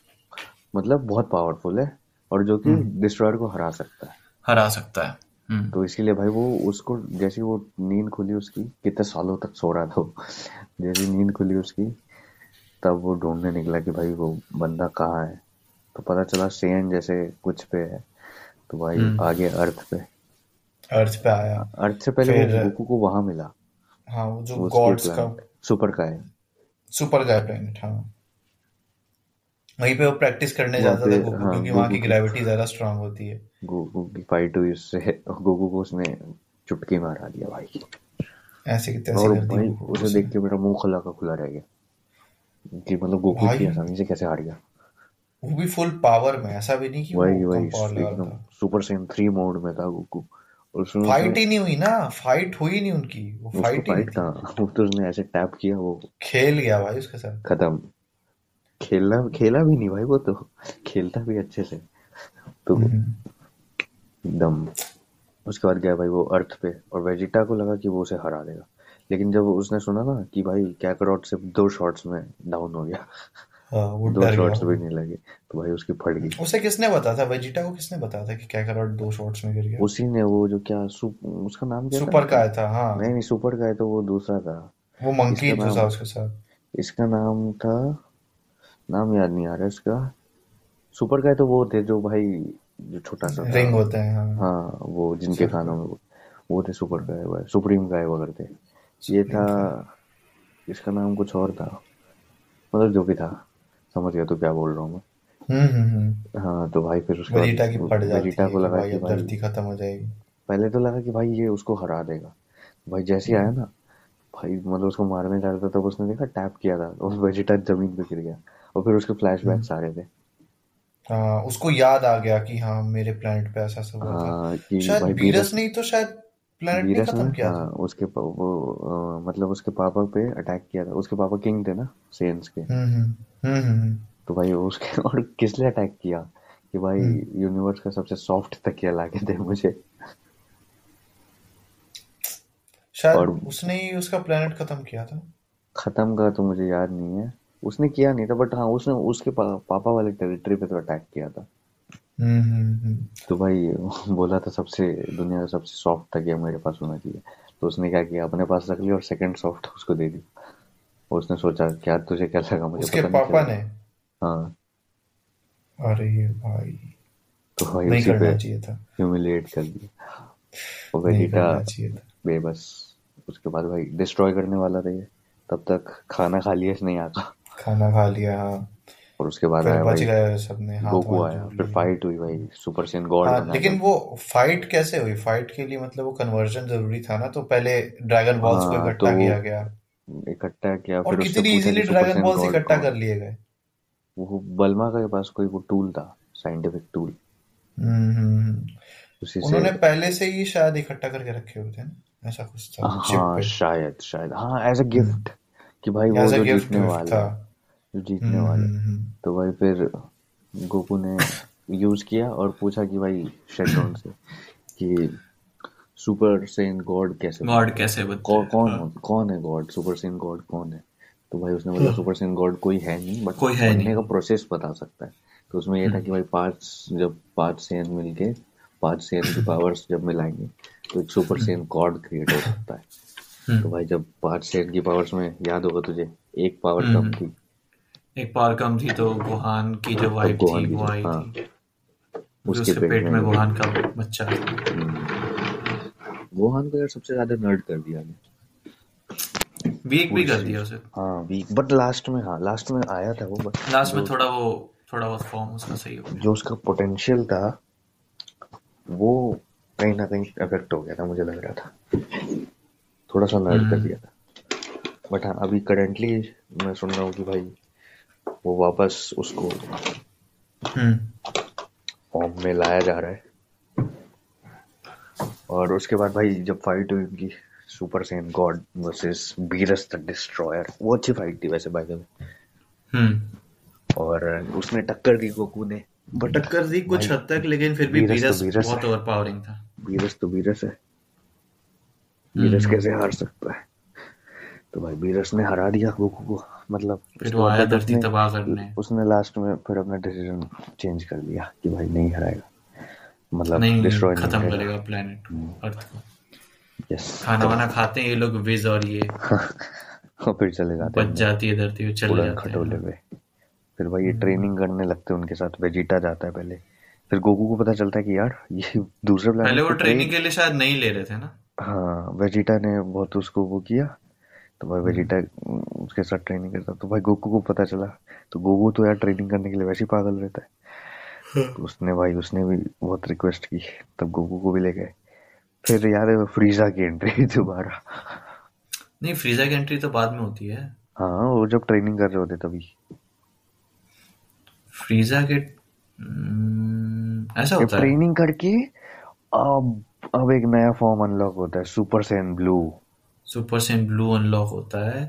मतलब बहुत पावरफुल है और जो कि हम्म, डिस्ट्रॉयर को हरा सकता है। हरा सकता है। हम्म। तो इसीलिए भाई वो उसको जैसी वो नींद खुली उसकी कितने सालों तक सो रहा था [laughs] जैसी नींद खुली उसकी तब वो ढूँढने निकला कि भाई वो बंदा कहाँ है। तो पता चला सेन जैसे कुछ पे है तो भाई हम्म। आगे अर्थ पे। अर्थ पे आया। अर्थ से पहले वो गोकू को वहाँ मिला। हाँ वो जो गॉड्स का सुपर का है सुपर गाय प्लेनेट हाँ वहीं पे वो प्रैक्टिस करने जाता था गोकू हाँ क्योंकि वहाँ की की ग्रेविटी ज़्यादा स्ट्रांग होती है। गोकू की फाइट हुई उससे गोकू को उसने चुटकी मारा दिया भाई। ऐसे की तैसे और भाई उसे देख के मेरा मुँह खुला का खुला रह गया। कि मतलब गोकू इतनी आसानी से कैसे हार गया। वो भी फुल पावर में ऐसा भी नहीं कि वो वही कम पावर लगा सुपर सेन थ्री मोड में था गोकू और उसमें फाइट ही नहीं हुई ना फाइट हुई नहीं उनकी वो उसको फाइट ही फाइट थी। वो तो उसने ऐसे टैप किया वो खेल गया भाई उसके साथ। खत्म। खेलना खेला भी नहीं भाई वो तो। खेलता भी अच्छे से। तो हम्म। एकदम उसके बाद गया भाई वो अर्थ पे और वेजिटा को लगा कि वो उसे हरा देगा। लेकिन जब उसने सुना ना कि भाई कैकरॉट से दो शॉट्स में डाउन हो गया। हाँ वो दो शॉट्स भी नहीं लगे तो भाई उसकी फट गई। उसे किसने बताया था? वेजिटा को किसने बताया था कि कैकरॉट दो शॉट्स में गिर गया। उसी ने वो जो क्या उसका नाम क्या सुपर का आया था हाँ। नहीं नहीं सुपर का है तो वो दूसरा था। वो मंकी जो था उसके साथ। इसका नाम था नाम याद नहीं आ रहा इसका। सुपर का है तो वो थे जो भाई जो छोटा सा रिंग होते हैं हाँ। हाँ वो जिनके कानों में वो, थे सुपर गाय वो सुप्रीम गाय वगैरह थे। ये था इसका नाम कुछ और था। मतलब जो भी था। समझ गया तो क्या बोल रहा हूँ मैं। हम्म हम्म हम्म। हाँ तो भाई फिर उसके बाद वेजिटा की फट जाती वेजिटा है को कि लगा भाई कि अब भाई धरती खत्म हो जाएगी। पहले तो लगा कि भाई ये उसको हरा देगा। भाई जैसे आया ना भाई मतलब उसको मारने जा रहा था तब उसने देखा टैप किया था और वेजिटा ज़मीन पे गिर गया और फिर उसके फ्लैशबैक्स आ रहे थे। हाँ उसको याद आ गया कि हाँ मेरे प्लेनेट पे ऐसा ऐसा हुआ था। हाँ कि शायद भाई वीरस बीरस ने ही तो शायद प्लेनेट नहीं ने खत्म किया हाँ था। उसके वो मतलब उसके पापा पे अटैक किया था। उसके पापा किंग थे ना सेन्स के। हम्म हम्म हम्म। तो भाई उसके [laughs] और किस लिए अटैक किया? कि भाई। यूनिवर्स का सबसे सॉफ्ट तकिया लाके दे मुझे। शायद और उसने ही उसका प्लेनेट खत्म किया था। खत्म का तो मुझे याद नहीं है। उसने किया नहीं था बट हाँ उसने उसके पा, पापा वाले टेरिटरी पे तो अटैक किया था। हम्म हम्म हम्म। तो भाई [laughs] बोला था सबसे दुनिया का सबसे सॉफ्ट तकिया मेरे पास होना चाहिए। तो उसने क्या किया? अपने पास रख लिया और सेकंड सॉफ्ट उसको दे दी और उसने सोचा क्या तुझे क्या लगा मुझे उसके पता नहीं पापा चला। ने? हाँ। अरे भाई। तो भाई नहीं करना चाहिए था। ह्यूमिलेट कर दिया। और नहीं वेजिटा करना चाहिए था। बेबस। उसके बाद भाई डिस्ट्रॉय करने वाला था ये। तब तक खाना खा लिया इसने यहाँ का। खाना खा लिया हाँ। और उसके बाद आया बच भाई सबने हाथ गोकू आया। फिर फाइट हुई भाई। सुपर सेन गॉड हाँ लेकिन वो फाइट कैसे हुई? फाइट के लिए मतलब वो कन्वर्जन ज़रूरी था ना तो पहले ड्रैगन बॉल्स को हाँ तो इकट्ठा वो किया गया। इकट्ठा किया और फिर कितनी इजीली ड्रैगन बॉल्स इकट्ठा कर लिए गए। वो बल्मा के पास कोई वो टूल था साइंटिफिक टूल हम्म हम्म, हम्म। उसी से उन्होंने पहले से ही शायद इकट्ठा करके रखे हुए थे ना? ऐसा कुछ था हाँ शायद शायद। हाँ एज अ गिफ्ट कि भाई वो जो जीतने वाला था। जो जीतने वाला। तो भाई फिर गोकू ने [laughs] यूज़ किया और पूछा कि भाई शेडोन से कि सुपर सेन गॉड कैसे गॉड कैसे कौ, कौन हाँ। कौन है गॉड? सुपर सेन गॉड कौन है? तो भाई उसने बोला सुपर सेन गॉड कोई है नहीं बट कोई है नहीं। का प्रोसेस बता सकता है। तो उसमें ये था कि भाई पाँच जब पाँच सेन मिलके पाँच सेन की [laughs] पावर्स जब मिलाएँगे तो एक सुपर सेन गॉड क्रिएट हो सकता है। हम्म। तो भाई जब पाँच सेन की पावर्स में याद होगा तुझे एक पावर कम हम्म। थी। एक पावर कम थी तो गोहान की जो वाइफ थी वो आई हाँ। थी उसके उसके पेट में गोहान का बच्चा था गोहान को यार सबसे ज़्यादा नर्ड कर दिया ने वीक भी कर दिया उसे। हाँ वीक बट लास्ट में हाँ लास्ट में आया था वो बट लास्ट में थोड़ा वो थोड़ा बहुत फॉर्म उसका सही हो गया। जो उसका पोटेंशियल था वो कहीं ना कहीं अफेक्ट हो गया था मुझे लग रहा था। थोड़ा सा नर्ड कर हम्म। दिया था। बट हाँ अभी करेंटली मैं सुन रहा हूँ कि भाई वो वापस उसको हम्म। फॉर्म में लाया जा रहा है। और उसके बाद भाई जब फाइट हुई उनकी super Saiyan God versus Beerus the Destroyer वो अच्छी फाइट थी वैसे बाय द वे हम्म। और उसने टक्कर दी गोकू ने। बट टक्कर दी कुछ हद तक लेकिन फिर भी वीरस तो वीरस वीरस बहुत है। ओवर पावरिंग था। बीरस तो बीरस है। बीरस हम्म। कैसे हार सकता है? तो भाई बीरस ने हरा दिया गोकू को मतलब फिर वो आया धरती तबाह करने। उसने लास्ट में फिर अपना डिसीज़न चेंज कर दिया कि भाई नहीं हराएगा। मतलब नहीं डिस्ट्रॉय खत्म नहीं करेगा। प्लेनेट हम्म। अर्थ को। यस खाना वाना खाते हैं ये लोग विज और ये। [laughs] और फिर चले जाते बच जाती है धरती वो चले जाते खटोले पे। फिर भाई ये ट्रेनिंग करने लगते हैं उनके साथ वेजिटा जाता है पहले। फिर गोकू को पता चलता है कि यार ये दूसरे प्लान पहले वो ट्रेनिंग के लिए शायद नहीं ले रहे थे ना? हाँ वेजिटा ने बहुत उसको वो किया। तो भाई वेजिटा उसके साथ ट्रेनिंग करता तो भाई गोकू को पता चला। तो गोकू तो यार ट्रेनिंग करने के लिए वैसे ही पागल रहता है। तो [laughs] उसने भाई उसने भी बहुत रिक्वेस्ट की तब गोकू को भी ले गए। फिर याद है फ्रीजा की एंट्री [laughs] दोबारा। नहीं फ्रीजा की एंट्री तो बाद में होती है। हाँ वो जब ट्रेनिंग कर रहे होते तभी। फ्रीजा के हम्म, ऐसा होता है। ट्रेनिंग करके अब अब एक नया फॉर्म अनलॉक होता है super Saiyan blue super Saiyan blue unlock होता है।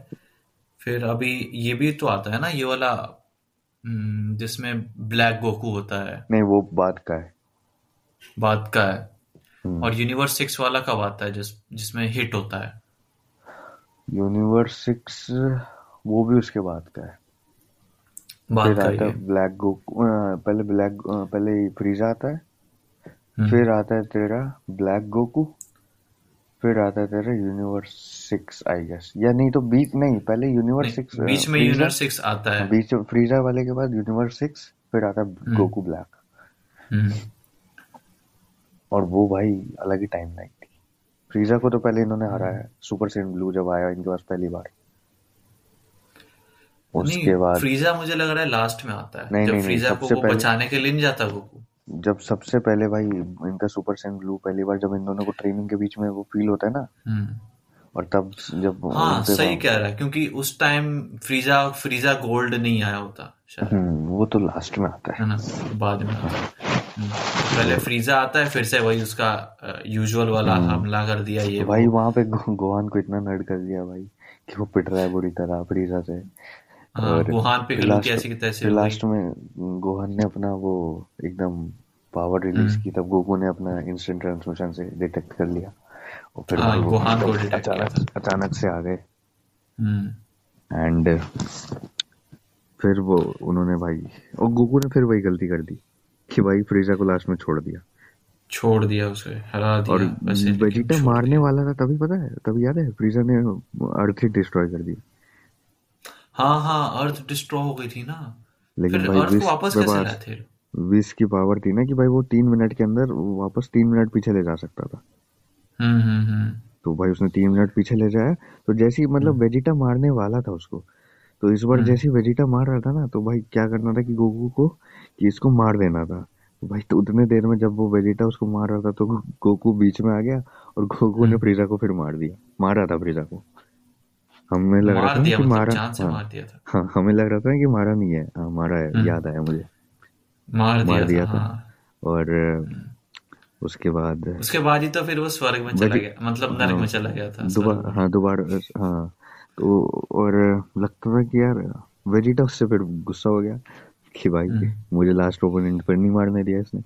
फिर अभी ये भी तो आता है ना ये वाला जिसमें ब्लैक गोकू होता है। नहीं वो बात का है। बाद का है। हम्म। और यूनिवर्स सिक्स वाला कब आता है जिस जिसमें हिट होता है? यूनिवर्स सिक्स वो भी उसके बाद का है। बाद फिर का आता है ब्लैक गोकू पहले ब्लैक पहले फ्रीजा आता है। हम्म, फिर आता है तेरा ब्लैक गोकू। फिर आता है तेरा यूनिवर्स सिक्स आई गेस या नहीं तो बीच नहीं पहले यूनिवर्स सिक्स बीच में यूनिवर्स सिक्स आता है। बीच फ्रीजा वाले के बाद यूनिवर्स सिक्स फिर आता है गोकू ब्लैक हम्म, और वो भाई अलग ही टाइम लाइन थी। फ्रीजा को तो पहले इन्होंने हराया सुपर सेन ब्लू जब आया इनके पास पहली बार। उसके बाद फ्रीजा मुझे लग रहा है लास्ट में आता है। नहीं, जब नहीं, फ्रीजा को वो पहले- बचाने के लिए नहीं जाता गोकू जब सबसे पहले भाई इनका सुपर सेन ब्लू पहली बार जब इन दोनों को ट्रेनिंग के बीच में वो फील होता है ना हम्म। और तब जब हाँ सही कह रहा है क्योंकि उस टाइम फ्रीजा फ्रीजा गोल्ड नहीं आया होता शायद। हम्म, वो तो लास्ट में आता है। है ना बाद में। आता हम्म, पहले फ्रीजा आता है फिर से वही उसका यूजुअल वाला हमला कर दिया ये भाई वहाँ पे गोहान को इतना नर्ड कर दिया भाई कि वो पिट रहा है बुरी तरह फ्रीजा से। हाँ गोहान पे फिर गलू लास्ट कैसी फिर लास्ट में गोहान ने अपना वो एकदम पावर रिलीज़ हम्म। की तब गोकू ने अपना इंस्टेंट ट्रांसमिशन से डिटेक्ट कर लिया। और फिर हाँ, वो गोहान को अचानक अचानक से आ गए एंड फिर वो उन्होंने भाई और गोकू ने फिर वही गलती कर दी कि भाई फ्रीजा को लास्ट में छोड़ दिया। छोड़ दिया उसे हरा और दिया लेकिन वेजिटा मारने वाला था तभी पता है तभी याद है फ्रीजा ने अर्थ ही डिस्ट्रॉय कर दी हाँ हाँ अर्थ डिस्ट्रॉय हो गई थी ना। लेकिन फिर भाई अर्थ विश को वापस के कैसे थे विश की पावर थी ना कि भाई वो तीन मिनट के अंदर वापस तीन मिनट पीछे ले जा सकता था। हम्म हम्म हम्म। तो भाई उसने तीन मिनट पीछे ले जाया। तो जैसे ही मतलब वेजिटा मारने वाला था उसको तो इस बार। जैसे ही वेजिटा मार रहा था ना तो भाई क्या करना था कि गोकू को कि इसको मार देना था। तो भाई तो उतने देर में जब वो वेजिटा उसको मार रहा था तो गोकू बीच में आ गया और गोकू ने। फ्रीजा को फिर मार दिया। मारा था फ्रीजा को। हमें लग रहा था कि मतलब मारा से हाँ। मार दिया था। हाँ हमें लग रहा था कि मारा नहीं है। हाँ मारा है हम्म। याद आया मुझे। मार दिया, मार दिया था था। हाँ। और उसके बाद उसके बाद ही तो फिर वो स्वर्ग में चला गया मतलब नरक में चला गया था दोबारा हाँ दोबारा हाँ। तो और लगता था कि यार वेजिटा उससे फिर गुस्सा हो गया कि भाई हम्म। मुझे लास्ट ओपोनेंट पर नहीं मारने दिया इसने।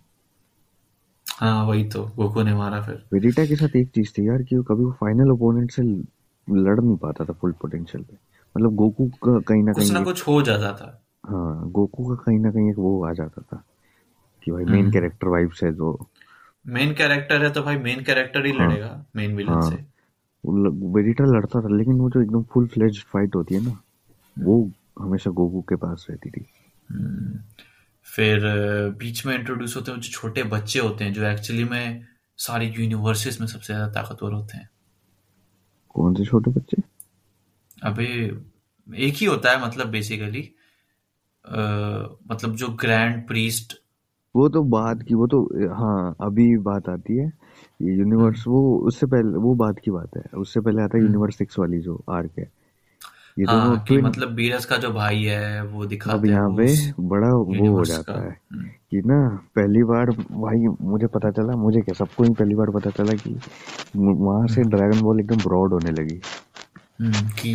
हाँ वही तो गोकू ने मारा फिर। वेजिटा के साथ एक चीज़ थी यार कि वो कभी वो फाइनल ओपोनेंट से लड़ नहीं पाता था फुल पोटेंशियल पे। मतलब गोकू का कहीं ना कुछ कहीं ना कुछ हो जाता था। हाँ गोकू का कहीं ना कहीं एक वो आ जाता था कि भाई मेन कैरेक्टर वाइब्स है जो। मेन कैरेक्टर है तो भाई मेन कैरेक्टर ही लड़ेगा मेन विलन हाँ। से। वेजिटा लड़ता था लेकिन वो जो एकदम फुल फ्लेज फाइट होती है ना वो हमेशा गोकू के पास रहती थी। फिर बीच में इंट्रोड्यूस होते हैं जो छोटे बच्चे होते हैं जो एक्चुअली में सारे यूनिवर्सेस में सबसे ज़्यादा ताकतवर होते हैं। कौन से छोटे बच्चे? अबे एक ही होता है मतलब बेसिकली मतलब जो ग्रैंड प्रीस्ट वो तो बात की वो तो हाँ अभी बात आती है। ये यूनिवर्स वो उससे पहले वो बात की बात है। उससे पहले आता है यूनिवर्स सिक्स वाली जो आर्क है। ये दोनों हाँ कि मतलब बीरस का जो भाई है वो अब दिखाते हैं यहाँ पे बड़ा वो हो जाता है हम्म, कि ना पहली बार भाई मुझे पता चला मुझे क्या सबको ही पहली बार पता चला कि वहाँ से ड्रैगन बॉल एकदम ब्रॉड होने लगी। हम्म, कि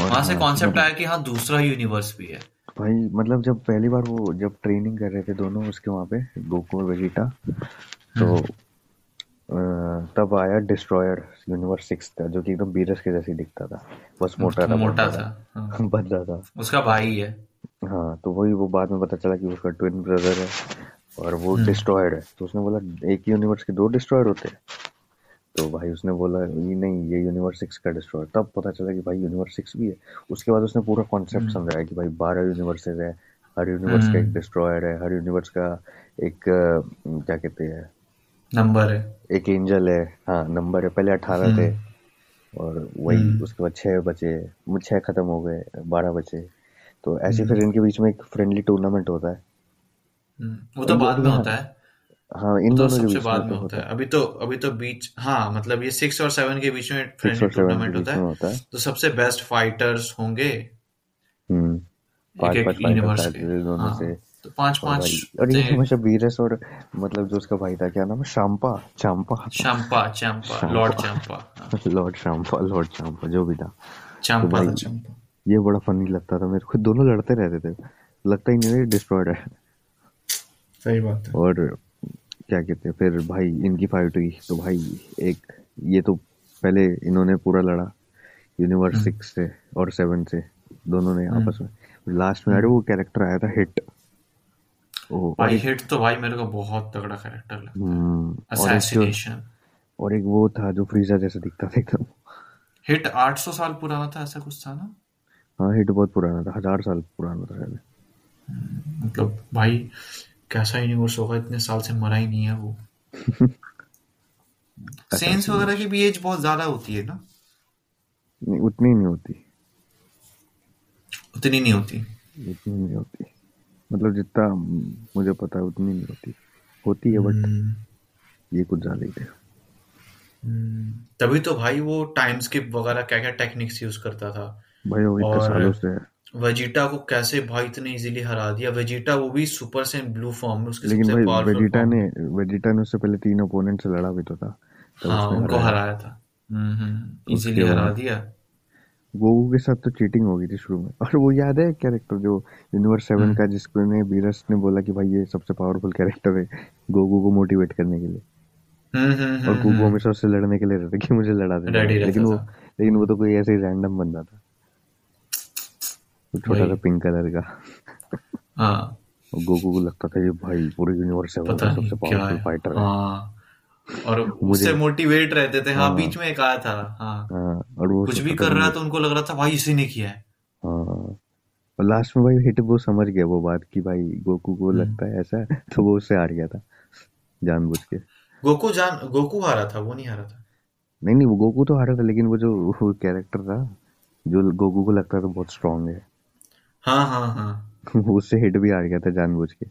वहाँ से हाँ, कॉन्सेप्ट मतलब- आया कि हाँ दूसरा यूनिवर्स भी है। भाई मतलब जब पहली बार वो जब ट्रेनिंग कर रहे थे दोनों उसके वहाँ पे गोकू और वेजिटा तो हम्म। तब आया डिस्ट्रॉयर यूनिवर्स सिक्स था जो कि एकदम बीरस के जैसे दिखता था। बस मोटा था मोटा था बड़ा, हाँ, [laughs] था। उसका भाई है। हाँ तो वही वो बाद में पता चला कि उसका ट्विन ब्रदर है और वो हम्म। डिस्ट्रॉयड है। तो उसने बोला एक ही यूनिवर्स के दो डिस्ट्रॉयर होते हैं। तो भाई उसने बोला ये नहीं ये यूनिवर्स सिक्स का डिस्ट्रॉयर तब पता चला कि भाई यूनिवर्स सिक्स भी है। उसके बाद उसने पूरा कॉन्सेप्ट समझाया कि भाई बारह यूनिवर्सेस है। हर यूनिवर्स का एक हम्म। डिस्ट्रॉयर है हर यूनिवर्स का एक क्या कहते हैं नंबर है। एक एंजल है हाँ नंबर है पहले अठारह थे। और वही हम्म। उसके बाद छह बचे छह खत्म हो गए बारह बचे। तो ऐसे हम्म। फिर इनके बीच में एक फ्रेंडली टूर्नामेंट होता है। हम्म, वो तो बाद में होता है। हाँ इन तो दोनों के सबसे बीच बाद में में तो होता है। अभी तो अभी तो बीच हाँ मतलब ये सिक्स और सेवन के बीच में फ्रेंडली टूर्नामेंट होता है। होता है। तो सबसे बेस्ट फाइटर्स होंगे। हम्म। एक एक यूनिवर्स के। दोनों हाँ। से। तो पाँच पाँच और ये हैं। हमेशा बीरस और मतलब जो उसका भाई था क्या नाम है? शाम्पा चांपा। चंपा चंपा लॉर्ड चंपा हाँ, लॉर्ड शाम्पा लॉर्ड चांपा जो भी था। तो चंपा था भाई चंपा। ये बड़ा फनी लगता था मेरे को। दोनों लड़ते रहते थे। लगता ही नहीं डिस्ट्रॉयड है। सही बात है। और क्या कहते हैं फिर भाई इनकी फाइट हुई। तो भाई एक ये तो पहले इन्होंने पूरा लड़ा। यूनिवर्स सिक्स से और सेवन से। दोनों ने आपस में। लास्ट में अरे वो कैरेक्टर आया था हिट और हिट तो भाई मेरे को बहुत तगड़ा कैरेक्टर लगा हम्म, और एक जो असैसिनेशन और एक वो था जो फ्रीजा जैसा दिखता था एकदम। हिट 800 साल पुराना था ऐसा कुछ था ना? हाँ हिट बहुत पुराना था हज़ार साल पुराना था शायद। मतलब भाई कैसा यूनिवर्स होगा इतने साल से मरा ही नहीं है वो। [laughs] सेंस वगैरह की भी एज बहुत ज़्यादा होती है ना? नहीं उतनी नहीं होती। उतनी नहीं होती। उतनी नहीं होती। मतलब जितना मुझे पता है उतनी नहीं होती। होती है बट हम्म, ये कुछ ज़्यादा ही थे हम्म, तभी तो भाई वो टाइम स्किप वगैरह क्या क्या टेक्निक्स यूज़ करता था। भाई वो और सालों से। है वेजिटा को कैसे भाई इतने इजीली हरा दिया। वेजिटा वो भी सुपर सेन ब्लू फॉर्म में उसके लेकिन सबसे भाई पावरफुल वेजिटा ने वेजिटा ने उससे पहले तीन ओपोनेंट से लड़ा भी तो था। तब हाँ उनको हराया। था। हम्म उसके इजीली हरा दिया। गोगू के साथ तो चीटिंग हो गई थी शुरू में। और वो याद है कैरेक्टर जो यूनिवर्स सेवन हम्म। का जिसको ने बीरस ने बोला कि भाई ये सबसे पावरफुल कैरेक्टर है गोगू को मोटिवेट करने के लिए। हम्म हम्म और गोगू हमेशा उससे लड़ने के लिए रहता कि मुझे लड़ा दे। लेकिन वो लेकिन वो तो कोई ऐसे ही रैंडम बंदा था। वो छोटा सा पिंक कलर का। हाँ। गोगू को लगता था ये भाई पूरे यूनिवर्स सेवन का सबसे पावरफुल फाइटर है। हाँ। और उससे मोटिवेट रहते थे। हाँ हाँ। बीच में एक आया था। हाँ। हाँ और वो कुछ भी कर रहा तो उनको लग रहा था भाई इसी ने किया है। हाँ। और लास्ट में भाई हिट वो समझ गया वो बात कि भाई गोकू को हम्म। लगता है ऐसा तो वो उससे हार गया था जानबूझ के। गोकू जान गोकू हारा था वो नहीं हारा था। नहीं नहीं वो गोकू तो हारा था लेकिन वो जो वो कैरेक्टर था जो गोकू को लगता था बहुत स्ट्रांग है। हाँ हाँ हाँ। [laughs] उससे हिट भी हार गया था जानबूझ के।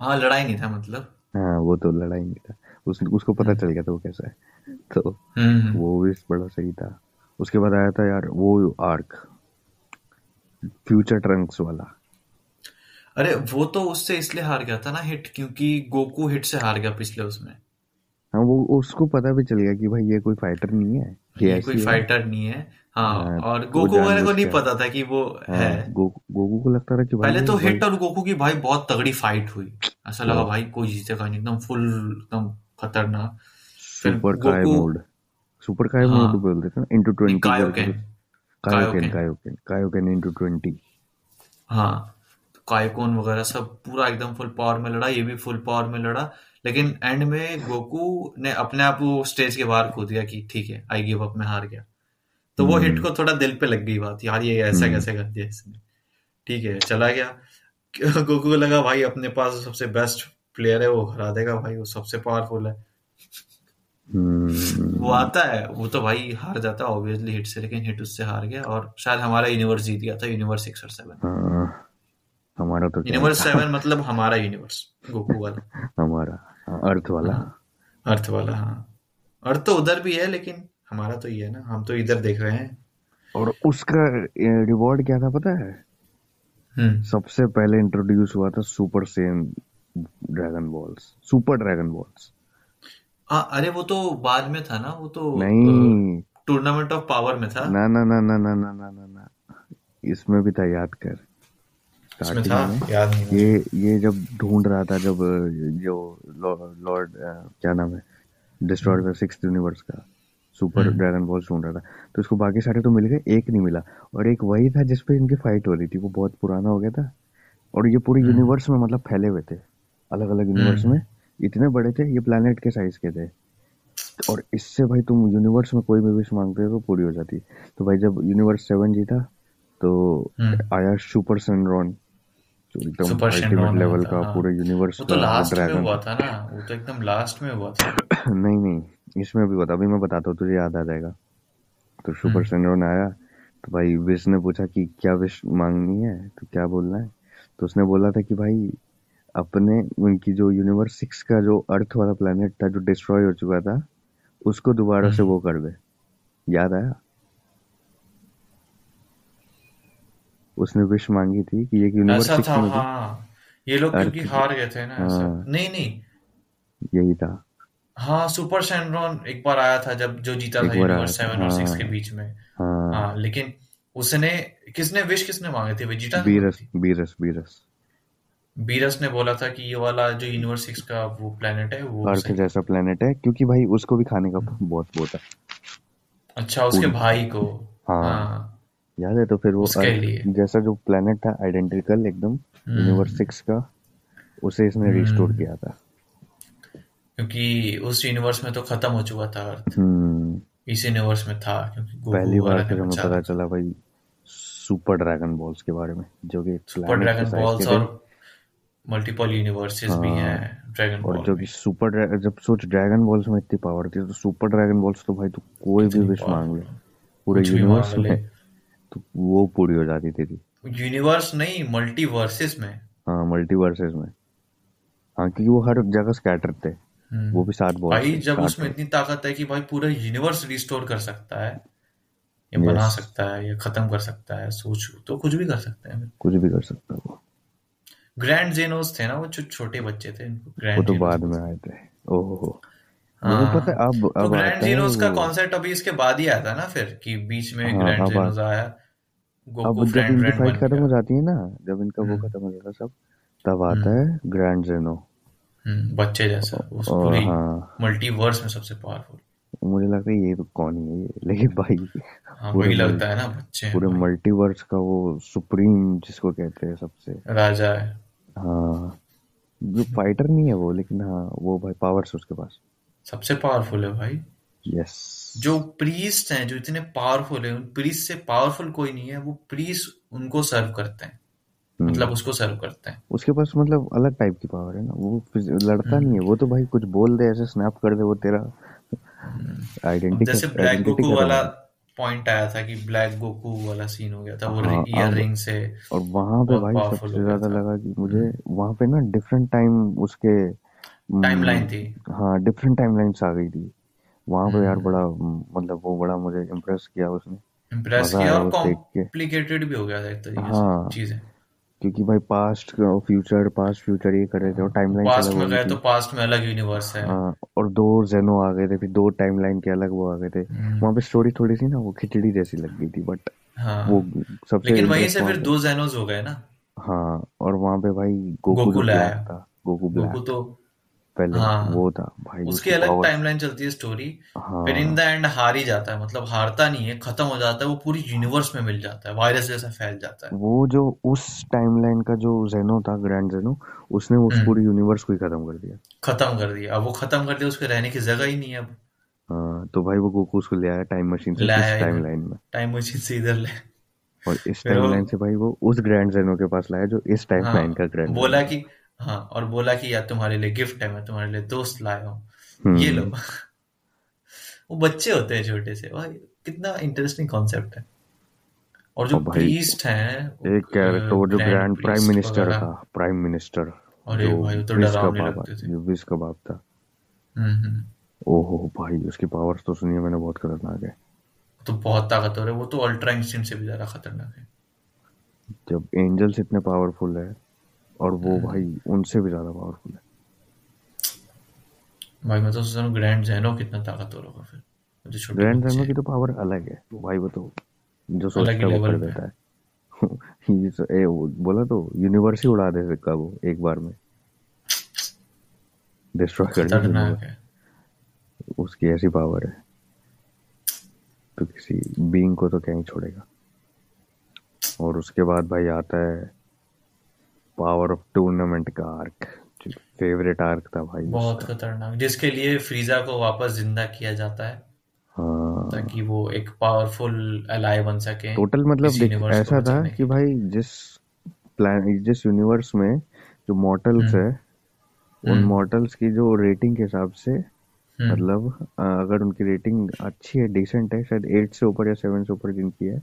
हाँ लड़ाई नहीं था मतलब। हाँ वो तो लड़ाई नहीं था। उस, उसको पता चल गया था वो कैसा है। तो हम्म हम्म। वो भी बड़ा सही था। उसके बाद आया था यार वो आर्क फ्यूचर ट्रंक्स वाला। अरे वो तो उससे इसलिए हार गया था ना हिट क्योंकि गोकू हिट से हार गया पिछले उसमें। हाँ वो उसको पता भी चल गया कि भाई ये कोई फाइटर नहीं है ये ये कोई है। फाइटर नहीं है। हाँ हाँ और गोकू वगैरह को नहीं पता था कि वो है हाँ। गो, गोकू को लगता था कि भाई पहले तो हिट और गोकू की भाई बहुत तगड़ी फाइट हुई। ऐसा लगा हाँ। भाई कोई जीतेगा नहीं एकदम फुल एकदम खतरनाक। सुपर काय मोड। सुपर काय मोड हाँ बोलते थे ना? इंटू नहीं ट्वेंटी करके कायोकेन कुछ Kaioken Kaioken Kaioken into twenty हाँ कायकोन वगैरह सब पूरा एकदम फुल पावर में लड़ा ये भी फुल पावर में लड़ा। लेकिन एंड में गोकू ने अपने आप वो स्टेज के बाहर खो दिया कि ठीक है आई गिव अप में हार गया। तो वो हिट को थोड़ा दिल पे लग गई बात यार ये ऐसा कैसे कर दिया इसने? ठीक है चला गया। [laughs] गोकू को लगा भाई अपने पास सबसे बेस्ट प्लेयर है वो हरा देगा भाई वो सबसे पावरफुल है। हम्म, वो आता है वो तो भाई हार जाता है ऑब्वियसली हिट से लेकिन हिट उससे हार गया और शायद हमारा यूनिवर्स जीत गया था यूनिवर्स सिक्स और सेवन हाँ, हमारा तो यूनिवर्स सेवन मतलब हमारा यूनिवर्स गोकू वाला। [laughs] हमारा हाँ, अर्थ वाला। अर्थ वाला हाँ। अर्थ तो उधर भी है लेकिन हमारा तो ये है ना हम तो इधर देख रहे हैं। और उसका रिवॉर्ड क्या था पता है? हम्म। सबसे पहले इंट्रोड्यूस हुआ था super Saiyan dragon balls super dragon balls हाँ अरे वो तो बाद में था ना वो तो नहीं। टूर्नामेंट ऑफ़ पावर में था। ना ना ना ना ना ना ना ना ना। इसमें भी था याद कर। इसमें स्टार्टिंग था? में। याद नहीं ये ये जब ढूंढ रहा था जब जो लॉर्ड क्या नाम है? डिस्ट्रॉयर का सिक्स यूनिवर्स का सुपर हम्म। ड्रैगन बॉल ढूंढ रहा था। तो इसको बाकी सारे तो मिल गए एक नहीं मिला। और एक वही था जिसपे इनकी फाइट हो रही थी वो बहुत पुराना हो गया था। और ये पूरे हम्म। यूनिवर्स में मतलब फैले हुए थे। अलग अलग यूनिवर्स हम्म। में इतने बड़े थे ये प्लेनेट के साइज़ के थे और इससे भाई तुम यूनिवर्स में कोई भी विश मांगते हो तो पूरी हो जाती तो भाई जब यूनिवर्स सेवन जीता तो हम्म। आया सुपर सनरॉन एकदम सुपर अल्टीमेट लेवल का हाँ। पूरे यूनिवर्स वो तो लास्ट में हुआ था ना वो तो एकदम लास्ट में हुआ था [coughs] नहीं नहीं इसमें भी बता अभी मैं बताता हूँ तुझे याद आ जाएगा तो सुपर हम्म। सेनरॉन आया तो भाई विश ने पूछा कि क्या विश मांगनी है तो क्या बोलना है तो उसने बोला था कि भाई अपने उनकी जो यूनिवर्स सिक्स का जो अर्थ वाला प्लेनेट था जो डिस्ट्रॉय हो चुका था उसको दोबारा से। वो कर दे। याद आया? उसने विश मांगी थी कि एक यूनिवर्स ऐसा सिक्स था में हाँ। ये लोग क्योंकि हार गए थे ना ऐसा। हाँ। नहीं नहीं। यही था। हाँ सुपर सैनरॉन एक बार आया था जब जो जीता था यूनिवर्स सेवन और सिक्स हाँ। के बीच में। हाँ। हाँ लेकिन उसने किसने विश किसने मांगे थे? Vegeta Beerus Beerus Beerus Beerus ने बोला था कि ये वाला जो यूनिवर्स सिक्स का वो प्लेनेट है वो अर्थ जैसा प्लेनेट है क्योंकि भाई उसको भी खाने का बहुत वो था अच्छा उसके भाई को? हाँ। हाँ। याद है तो फिर वो उसके अर्थ लिए। जैसा जो प्लेनेट था आइडेंटिकल एकदम हम्म। यूनिवर्स सिक्स का उसे इसने हम्म। रिस्टोर किया था। क्योंकि उस यूनिवर्स में तो खत्म हो चुका था अर्थ। हम्म। इस यूनिवर्स में था क्योंकि पहली बार फिर हमें पता चला भाई सुपर ड्रैगन बॉल्स के बारे में जो कि सुपर ड्रैगन बॉल्स और मल्टीपल यूनिवर्सेस भी हाँ। हैं ड्रैगन और बॉल जब सुपर जब सोच ड्रैगन बॉल्स में इतनी पावर थी तो सुपर ड्रैगन बॉल्स तो भाई तू कोई भी विश मांग ले। पूरे यूनिवर्स में तो वो पूरी हो जाती तेरी यूनिवर्स नहीं मल्टीवर्सेस में। हाँ मल्टीवर्सेस में। हाँ क्योंकि वो हर जगह स्कैटर थे। हम्म। वो भी सात बॉल्स भाई जब उसमें इतनी ताकत है कि भाई पूरा यूनिवर्स रिस्टोर कर सकता है या बना सकता है या खत्म कर सकता है सोच तो कुछ भी कर सकता है। कुछ भी कर सकता है वो। ग्रैंड जेनोस थे ना वो जो छोटे बच्चे थे वो ग्रैंड तो बाद में आए थे। ओहो। हाँ। मुझे पता है अब तो ग्रैंड जेनोस का कॉन्सेप्ट अभी इसके बाद ही आया था ना फिर कि बीच में हाँ ग्रैंड जेनोस आया अब जब इनकी फाइट खत्म हो जाती है ना जब इनका वो हम्म। खत्म हो जाता है सब तब आता हम्म है ग्रैंड जेनो हम्म, बच्चे जैसा उस पूरी हाँ। मल्टीवर्स में सबसे पावरफुल मुझे लगता है ये तो कौन ही है ये लेकिन भाई हाँ पूरे वही लगता है ना बच्चे पूरे मल्टीवर्स का वो सुप्रीम जिसको कहते हैं सबसे। राजा है। हाँ। जो फाइटर नहीं है वो लेकिन हाँ वो भाई पावर्स उसके पास। सबसे पावरफुल है भाई। यस जो प्रीस्ट हैं जो इतने पावरफुल है उन प्रीस्ट से पावरफुल कोई नहीं है वो प्रीस्ट उनको सर्व करते हैं। मतलब हम्म उसको सर्व करते हैं। उसके पास मतलब अलग टाइप की पावर है ना वो लड़ता हम्म। नहीं है वो तो भाई कुछ बोल दे ऐसे स्नैप कर दे वो तेरा। हम्म। आइडेंटिटी जैसे ब्लैक गोकू वाला पॉइंट आया था कि ब्लैक गोकू वाला सीन हो गया था वो हाँ ईयर अब रिंग से और वहाँ पे भाई सबसे हो ज़्यादा लगा कि मुझे हम्म। वहाँ पे ना डिफरेंट टाइम उसके टाइमलाइन हम्म, थी। हाँ डिफरेंट टाइमलाइंस आ गई थी। वहाँ पे यार हम्म। बड़ा मतलब वो बड़ा मुझे इम्प्रेस किया उसने। इम्प्रेस किया और कॉम्प्लिकेटेड भी हो गया था एक तरीके से हाँ। चीज़ें। क्योंकि भाई पास्ट फ्यूचर पास्ट फ्यूचर ये कर रहे थे और टाइमलाइंस पास्ट अलग में हो गए तो पास्ट में अलग यूनिवर्स है। हाँ और दो जेनो आ गए थे फिर दो टाइमलाइन के अलग वो आ गए थे। वहाँ वहाँ पे स्टोरी थोड़ी सी ना वो खिचड़ी जैसी लग गई थी बट हाँ। वो सबसे लेकिन वहीं से फिर दो जेनोज हो गए ना। हाँ और वहाँ पे भाई गोकू ब्लैक था गोकू गोकू ब्लैक तो पहले हाँ। वो था भाई उसकी अलग टाइमलाइन चलती है स्टोरी हाँ, फिर इन द एंड हार ही जाता है मतलब हारता नहीं है खत्म हो जाता है वो पूरी यूनिवर्स में मिल जाता है वायरस जैसा फैल जाता है। वो जो उस टाइमलाइन का जो जेनो था ग्रैंड जेनो उसने उस हम्म। पूरी यूनिवर्स को ही खत्म कर दिया। खत्म कर दिया। अब वो खत्म कर दिया उसके रहने की जगह ही नहीं है अब। हाँ तो भाई वो गोकू उसको ले आया टाइम मशीन से टाइमलाइन में। टाइम मशीन से इधर ले। और इस टाइमलाइन से भाई वो उस ग्रैंड जेनो के पास लाया जो इस टाइमलाइन का हाँ ग्रैंड बोला कि हाँ और बोला कि यार तुम्हारे लिए गिफ्ट है मैं तुम्हारे लिए दोस्त लाया हूँ। ये लो। हम्म वो बच्चे होते हैं छोटे से। भाई कितना इंटरेस्टिंग कॉन्सेप्ट है। और जो प्रीस्ट हैं एक कैरेक्टर वो जो ग्रैंड प्राइम मिनिस्टर था प्राइम मिनिस्टर अरे जो भाई वो तो डरावने बाप लगते थे जो का बाप था। हम्म हम्म ओहो भाई उसकी पावर्स तो सुनिए मैंने बहुत खतरनाक है। तो बहुत ताकतवर है। वो तो अल्ट्रा इंस्टिंक्ट से भी ज़्यादा खतरनाक है। जब एंजल्स इतने पावरफुल है और वो हम्म। भाई उनसे भी ज़्यादा पावरफुल है। भाई मैं तो सोच रहा हूँ ग्रैंड जैनो कितना ताकतवर होगा फिर। ग्रैंड जेनो की तो पावर अलग है। भाई वो तो जो सोचता है वो लेवल कर देता है। [laughs] ये तो- ए, बोला तो यूनिवर्स ही उड़ा दे सकता वो एक बार में। डिस्ट्रॉय कर है। उसकी ऐसी पावर है। तो किसी बींग को तो क्या ही छोड़ेगा। और उसके बाद भाई आता है पावर ऑफ़ टूर्नामेंट का आर्क। फेवरेट आर्क था भाई बहुत खतरनाक। जिसके लिए फ्रीजा को वापस ज़िंदा किया जाता है। हाँ। ताकि वो एक पावरफुल एलाय बन सके टोटल मतलब ऐसा था कि भाई जिस प्लान जिस यूनिवर्स में जो मॉर्टल्स हम्म। है उन हम्म। मॉर्टल्स की जो रेटिंग के हिसाब से हम्म। मतलब अगर उनकी रेटिंग अच्छी है डिसेंट है शायद एट से ऊपर या सेवन से ऊपर जिनकी है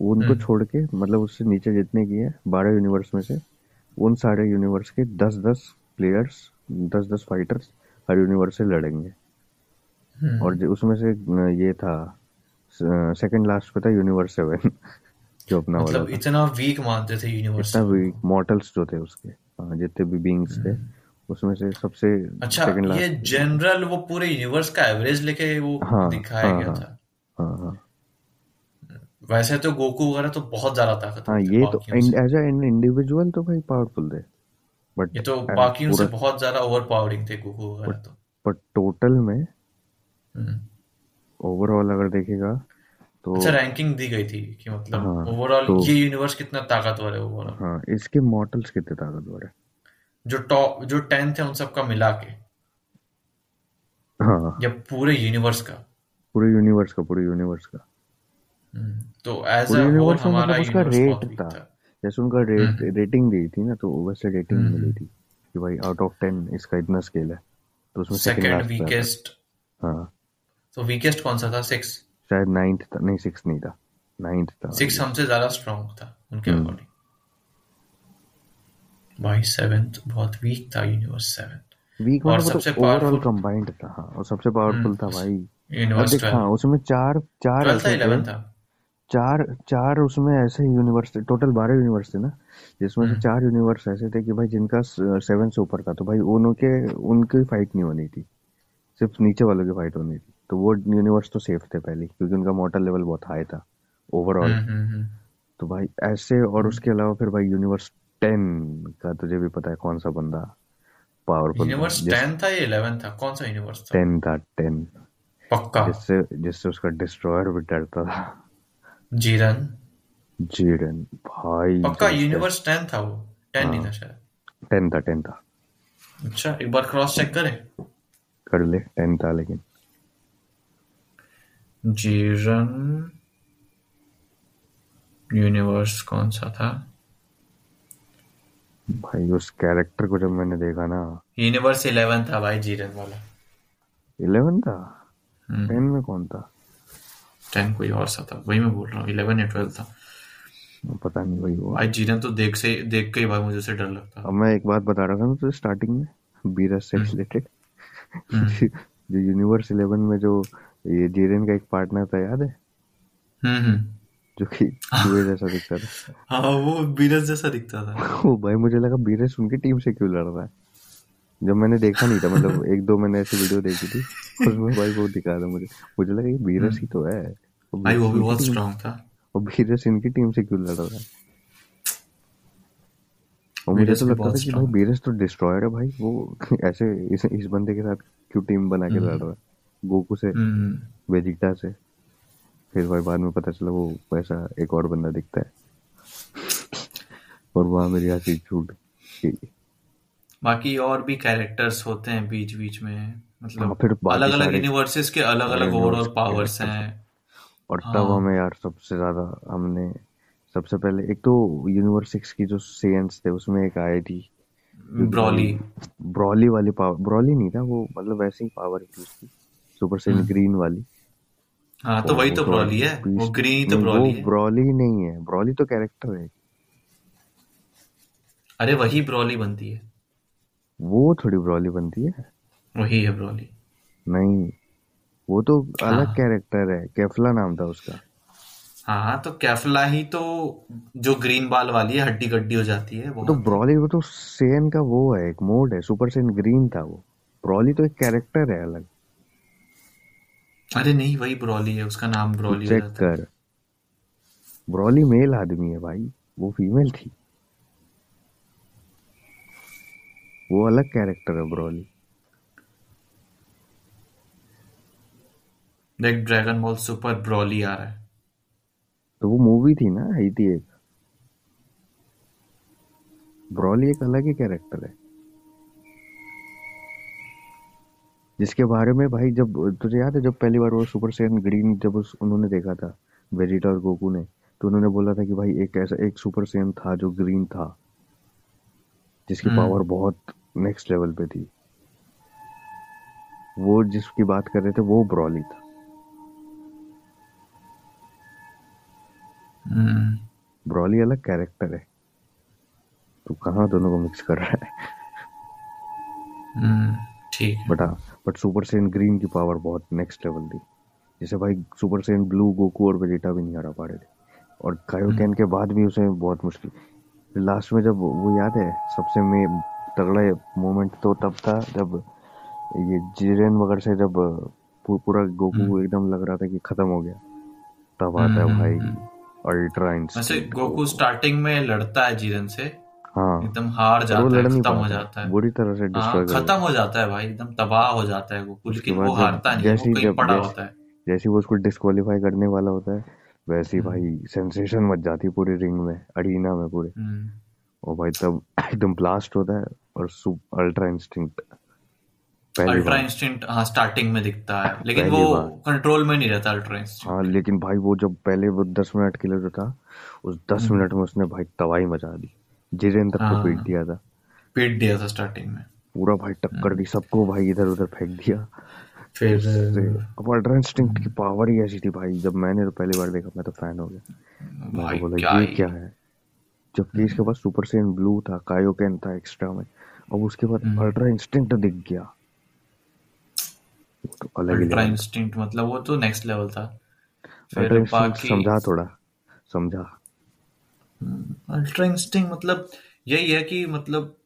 उनको हम्म। छोड़ के मतलब उससे नीचे जितने की है बारह यूनिवर्स में से उन सारे यूनिवर्स के दस दस प्लेयर्स दस दस फाइटर्स हर यूनिवर्स से लड़ेंगे। और हम्म उसमें से ये था सेकंड लास्ट पे था यूनिवर्स सेवन [laughs] जो अपना मतलब इतना वीक मानते थे यूनिवर्स इतना सेवन भी को मॉर्टल्स जो थे उसके जितने भी बीइंग्स थे हम्म। उसमें से सबसे अच्छा ये जनरल वो पूरे यूनिवर्स का एवरेज लेके वो हाँ दिखाया हाँ गया हाँ था। हाँ हाँ। वैसे तो गोकू वगैरह तो बहुत ज़्यादा ताकत हाँ ये तो एज एन इंडिविजुअल तो भाई पावरफुल थे बट ये तो बाकियों से बहुत ज़्यादा ओवर पावरिंग थे गोकू वगैरह तो। बट टोटल में हम्म। ओवरऑल अगर देखेगा तो अच्छा रैंकिंग दी गई थी कि मतलब हाँ ओवरऑल तो ये यूनिवर्स कितना ताकतवर है ओवरऑल हाँ इसके मॉडल्स कितने ताकतवर है? जो टॉप जो टेंथ है उन सबका मिला के। हाँ। या पूरे यूनिवर्स का। पूरे यूनिवर्स का पूरे यूनिवर्स का। हम्म, तो एज अ होल हमारा उसका रेट था। जैसे उनका रेट हम्म। रेटिंग दी थी ना तो वैसे रेटिंग हम्म मिली हम्म। थी कि भाई आउट ऑफ़ टेन इसका इतना स्केल है तो उसमें सेकंड वीकेस्ट हाँ। तो वीकेस्ट कौन सा था? सिक्स शायद नाइन्थ था। नहीं सिक्स नहीं था। नाइन्थ था। आई सिक्स गेस हमसे ज़्यादा स्ट्रांग था उनके हम्म। अकॉर्डिंग भाई सेवेंथ बहुत वीक था यूनिवर्स सेवेंथ वीक और सबसे पावरफुल कंबाइंड था हाँ। और सबसे पावरफुल था भाई। यूनिवर्स देख ट्वेल्व हाँ उसमें चार चार था ऐसे थे। इलेवन था। चार चार उसमें ऐसे यूनिवर्स थे टोटल बारह यूनिवर्स थे ना जिसमें से हम्म। चार यूनिवर्स ऐसे थे कि भाई जिनका सेवन से ऊपर था तो भाई उनके उनकी फाइट नहीं होनी थी सिर्फ़ नीचे वालों की फाइट होनी थी। तो वो यूनिवर्स तो सेफ़ थे पहले क्योंकि उनका मोटर लेवल बहुत हाई था ओवरऑल हम्म हम्म तो भाई ऐसे और। उसके अलावा फिर भाई यूनिवर्स टेन का तुझे भी पता है कौन सा बंदा पावरफुल यूनिवर्स टेन था या इलेवन था? कौन सा यूनिवर्स था? टेन था टेन पक्का? जिससे जिससे उसका डिस्ट्रॉयर भी डरता था। जीरन। जीरन भाई पक्का यूनिवर्स टेन था वो? टेन नहीं हाँ। था शायद। टेन था टेन था। अच्छा एक बार क्रॉस चेक करें। कर ले टेन था लेकिन। जीरन यूनिवर्स कौन सा था? भाई उस कैरेक्टर को जब मैंने देखा ना। यूनिवर्स इलेवन था भाई जीरन वाला। इलेवन था? हम्म। टेन में कौन था? टेन कोई और सा था वही मैं बोल रहा हूँ इलेवन या ट्वेल्व था। पता नहीं वही वो भाई जीरन तो देख से देख के ही भाई मुझे से डर लगता। अब मैं एक बात बता रहा था ना तो स्टार्टिंग में बीरस से हम्म। रिलेटेड हम्म। [laughs] जो यूनिवर्स इलेवन में जो ये जीरेन का एक पार्टनर था याद है? हम्म हम्म। जो कि चूहे जैसा दिखता था। [laughs] हाँ वो बीरस जैसा दिखता था। [laughs] वो भाई मुझे लगा बीरस उनकी टीम से क्यों लड़ रहा है। जब मैंने देखा नहीं था मतलब एक दो मैंने ऐसी वीडियो देखी थी उसमें भाई वो दिखा था मुझे। मुझे लगा ये बीरस ही हम्म तो है। भाई वो भी बहुत स्ट्रांग था। और बीरस इनकी टीम से क्यों लड़ रहा है? और मुझे तो लगता था कि भाई बीरस तो डिस्ट्रॉयर है भाई। वो ऐसे इस, इस बंदे के साथ क्यों टीम बना के लड़ रहा है? गोकू से हम्म। वेजिटा से। फिर भाई बाद में पता चला वो वैसा एक और बंदा दिखता है। और वहाँ मेरी हँसी छूट गई। बाकी और भी कैरेक्टर्स होते हैं बीच बीच में हाँ, मतलब फिर बाकी अलग अलग यूनिवर्सेस के अलग अलग ओवरऑल पावर्स हैं। और तब हाँ। हमें यार सबसे ज़्यादा हमने सबसे पहले एक तो यूनिवर्स सिक्स की जो सेंस थे उसमें एक आई थी ब्रॉली ब्रॉली वाली पावर ब्रॉली नहीं था वो मतलब वैसे ही पावर थी उसकी सुपर सेन ग्रीन वाली। हाँ तो वही तो ब्रॉली है वो ग्रीन ही तो ब्रॉली है। ब्रॉली नहीं है ब्रॉली तो कैरेक्टर है। अरे वही ब्रॉली बनती है। वो थोड़ी ब्रॉली बनती है। वही है ब्रॉली। नहीं वो तो अलग हाँ। कैरेक्टर है केफला नाम था उसका। हाँ तो कैफला ही तो जो ग्रीन बाल वाली है हड्डी गड्डी हो जाती है वो तो ब्रॉली वो तो सेन का वो है एक मोड है सुपर सेन ग्रीन था वो। ब्रॉली तो एक कैरेक्टर है अलग। अरे नहीं वही ब्रॉली है उसका नाम ब्रॉली चेक है। कर। ब्रॉली मेल आदमी है भाई वो फीमेल थी। वो अलग कैरेक्टर है ब्रॉली देख ड्रैगन बॉल सुपर ब्रॉली आ रहा है। तो वो मूवी थी ना आई थी एक। ब्रॉली एक अलग ही कैरेक्टर है। जिसके बारे में भाई जब तुझे याद है जब पहली बार वो सुपर सैयन ग्रीन जब उस उन्होंने देखा था वेजिटा और गोकू ने तो उन्होंने बोला था कि भाई एक ऐसा एक सुपर सैयन था जो ग्रीन था। जिसकी हम्म। पावर बहुत नेक्स्ट लेवल पे थी। वो जिसकी बात कर रहे थे वो ब्रॉली था। हम्म। ब्रॉली अलग कैरेक्टर है। तू कहाँ दोनों को मिक्स कर रहा है? हम्म ठीक है। बट हाँ बट सुपर सेन ग्रीन की पावर बहुत नेक्स्ट लेवल थी। जैसे भाई सुपर सेन ब्लू गोकू और वेजिटा भी नहीं हरा पा रहे थे। और हम्म। कायोकेन के बाद भी उसे बहुत मुश्किल। लास्ट में जब वो याद है सबसे में तगड़ा मोमेंट तो तब था जब ये जिरेन वगैरह से जब पूरा गोकू हम्म। एकदम लग रहा था कि खत्म हो गया। तब हम्म आता है हम्म भाई हम्म। अल्ट्रा वैसे गोकू स्टार्टिंग में लड़ता है जीरन से हाँ। एकदम हार जाता है खत्म हो जाता है। बुरी तरह से हाँ खत्म हो जाता है भाई एकदम तबाह हो जाता है गोकू लेकिन वो हारता नहीं वो जैसे कहीं पड़ा होता है। जैसे वो उसको डिस्कालीफाई करने वाला होता है वैसे हम्म। भाई सेंसेशन मच जाती है पूरी रिंग में अरीना में पूरे। हम्म। और भाई तब [clears throat] एकदम ब्लास्ट होता है। और अल्ट्रा इंस्टिंक्ट अल्ट्रा इंस्टिंक्ट हाँ स्टार्टिंग में दिखता है लेकिन वो कंट्रोल में नहीं रहता अल्ट्रा हाँ लेकिन भाई वो जब पहले वो दस मिनट के लिए जो था उस दस हम्म। मिनट में उसने भाई तबाही मचा दी। तक को पीट हाँ। दिया था। पीट दिया था स्टार्टिंग में। पूरा भाई टक्कर दी हम्म। सबको भाई इधर उधर फेंक दिया। फिर अब अल्ट्रा इंस्टिंक्ट की पावर ही ऐसी थी भाई जब मैंने तो पहली बार देखा मैं तो फ़ैन हो गया। भाई बोला क्या ये क्या है? जबकि इसके पास सुपर सेन ब्लू था कायोकेन था एक्स्ट्रा में। अब उसके बाद हम्म। अल्ट्रा इंस्टिंक्ट दिख गया। तो अलग अल्ट्रा इंस्टिंक्ट मतलब वो तो नेक्स्ट लेवल था। फिर बाकी समझा थोड़ा समझा। अल्ट्रा इंस्टिंक्ट मतलब यही है कि मतलब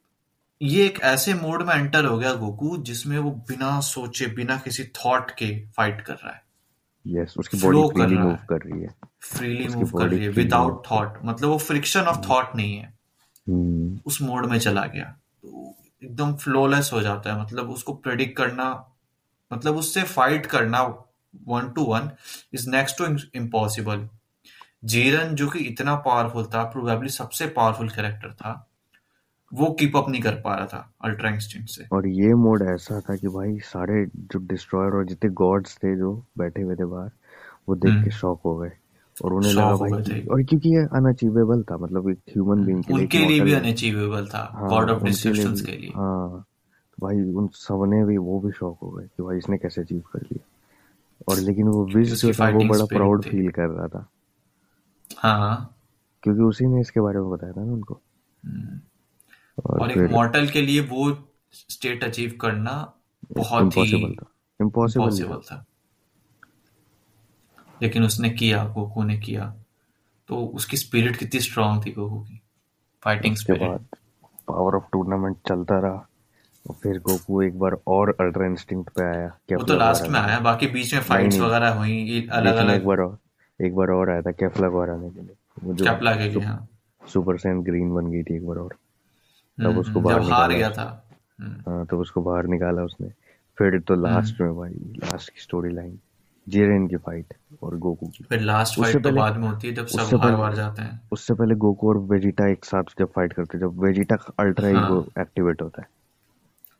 ये एक ऐसे मोड में एंटर हो गया गोकू जिसमें वो बिना सोचे बिना किसी थॉट के फाइट कर रहा है। यस उसकी बॉडी फ्रीली मूव कर रही है। फ्रीली मूव कर रही है विदाउट थॉट मतलब वो फ्रिक्शन ऑफ़ थॉट नहीं है। हम्म। उस मोड में चला गया। एकदम फ्लोलेस हो जाता है। मतलब उसको प्रेडिक्ट करना मतलब उससे फाइट करना one to one is next to impossible Jiren जो कि इतना पावरफुल था प्रोबेबली सबसे पावरफुल कैरेक्टर था वो कीप अप नहीं कर पा रहा था अल्ट्रा इंस्टिंक्ट से। और ये मोड ऐसा था कि भाई सारे जो डिस्ट्रॉयर और जितने गॉड्स थे जो बैठे हुए थे बाहर वो देख के हम्म। शॉक हो गए। और उन्हें लगा भाई और क्योंकि ये अनअचीवेबल था मतलब एक ह्यूमन बीइंग के लिए उनके लिए भी अनअचीवेबल था गॉड ऑफ़ डिस्ट्रक्शंस के लिए। हाँ। तो भाई उन सबने भी वो भी शॉक हो गए कि भाई इसने कैसे अचीव कर लिया। और लेकिन वो विज जो था वो बड़ा प्राउड फील कर रहा था। हाँ। क्योंकि उसी ने इसके बारे में बताया था ना उनको। हम्म। और और एक मॉर्टल के लिए वो स्टेट अचीव करना बहुत ही इम्पॉसिबल था। इम्पॉसिबल था। लेकिन उसने किया गोकू ने किया। तो उसकी स्पिरिट कितनी स्ट्रांग थी गोकू की fighting spirit power of tournament चलता रहा और फिर गोकू एक बार और अल्ट्रा इंस्टिंक्ट पे आया वो तो लास्ट में आया बाकी बीच में फाइट्स वगैरह हुई अलग में एक अलग बार और एक बार और आया था केफला को हराने के लिए। वो जो कैपला के लिए हाँ। सुपर सैन ग्रीन बन गई थी एक बार और। तब उसको हम्म, बाहर हार गया था। हम्म, हाँ तब उसको बाहर निकाला उसने। फिर तो लास्ट में भाई लास्ट की स्टोरी लाइन जीरेन की फाइट और गोकू की। फिर लास्ट फाइट तो बाद में होती है जब सब हार वार जाते हैं। उससे पहले गोकू और वेजिटा एक साथ जब फाइट करते हैं जब वेजिटा का अल्ट्रा ईगो एक्टिवेट होता है।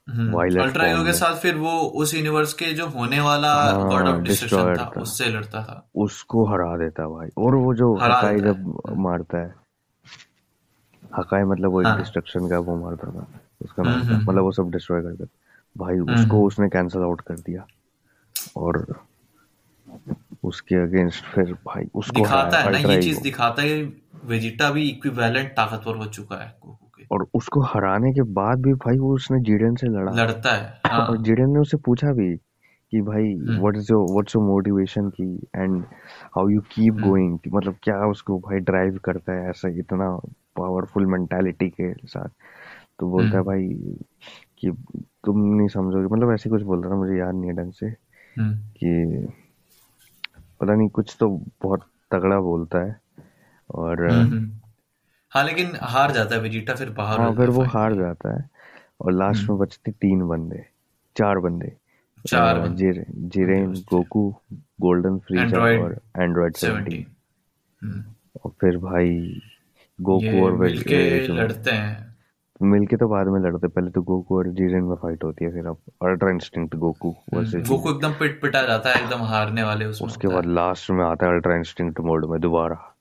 अल्ट्रा ईगो के साथ फिर वो उस यूनिवर्स के जो होने वाला गॉड हाँ ऑफ़ डिस्ट्रक्शन था उससे लड़ता था। उसको हरा देता भाई। और वो जो हकाई जब मारता है हकाई मतलब वो हाँ। डिस्ट्रक्शन का वो मारता था। उसका हम्म हम्म मतलब वो सब डिस्ट्रॉय कर देता भाई हम्म उसको हम्म। उसने कैंसल आउट कर दिया। और उसके अगेंस्ट फिर भाई उसको दिखाता है ना ये चीज़ दिखाता है वेजिटा भी इक्विवेलेंट ताकतवर हो चुका है के। और उसको हराने के बाद भी भाई वो उसने जीडेन से लड़ा। लड़ता है [laughs] और हाँ। जीडेन ने उससे पूछा भी कि भाई what is your what's your motivation की and how you keep going मतलब क्या उसको भाई ड्राइव करता है ऐसा इतना पावरफुल मेंटालिटी के साथ? तो बोलता है हम्म। भाई कि तुम नहीं समझोगे। मतलब ऐसे कुछ बोलता था मुझे याद नहीं है ढंग से हम्म। कि पता नहीं कुछ तो बहुत तगड़ा बोलता है और हम्म हम्म। हाँ लेकिन हार जाता है वेजिटा फिर बाहर हाँ फिर वो हार जाता है और लास्ट हम्म। में बचते तीन बंदे चार बंदे। चार जिरे Jiren Goku golden Frieza android और एंड्रॉइड सेवनटीन और फिर भाई गोकू और वेज मिलके ए, लड़ते हैं। मिलके तो बाद में लड़ते पहले तो गोकू और जीरेन में फाइट होती है फिर अब अल्ट्रा इंस्टिंक्ट गोकू वर्सेस हम्म, गोकू एकदम पिट पिटा जाता है एकदम हारने वाले उसमें उसके बाद लास्ट में आता है अल्ट्रा इंस्टिंक्ट मोड में दोबारा।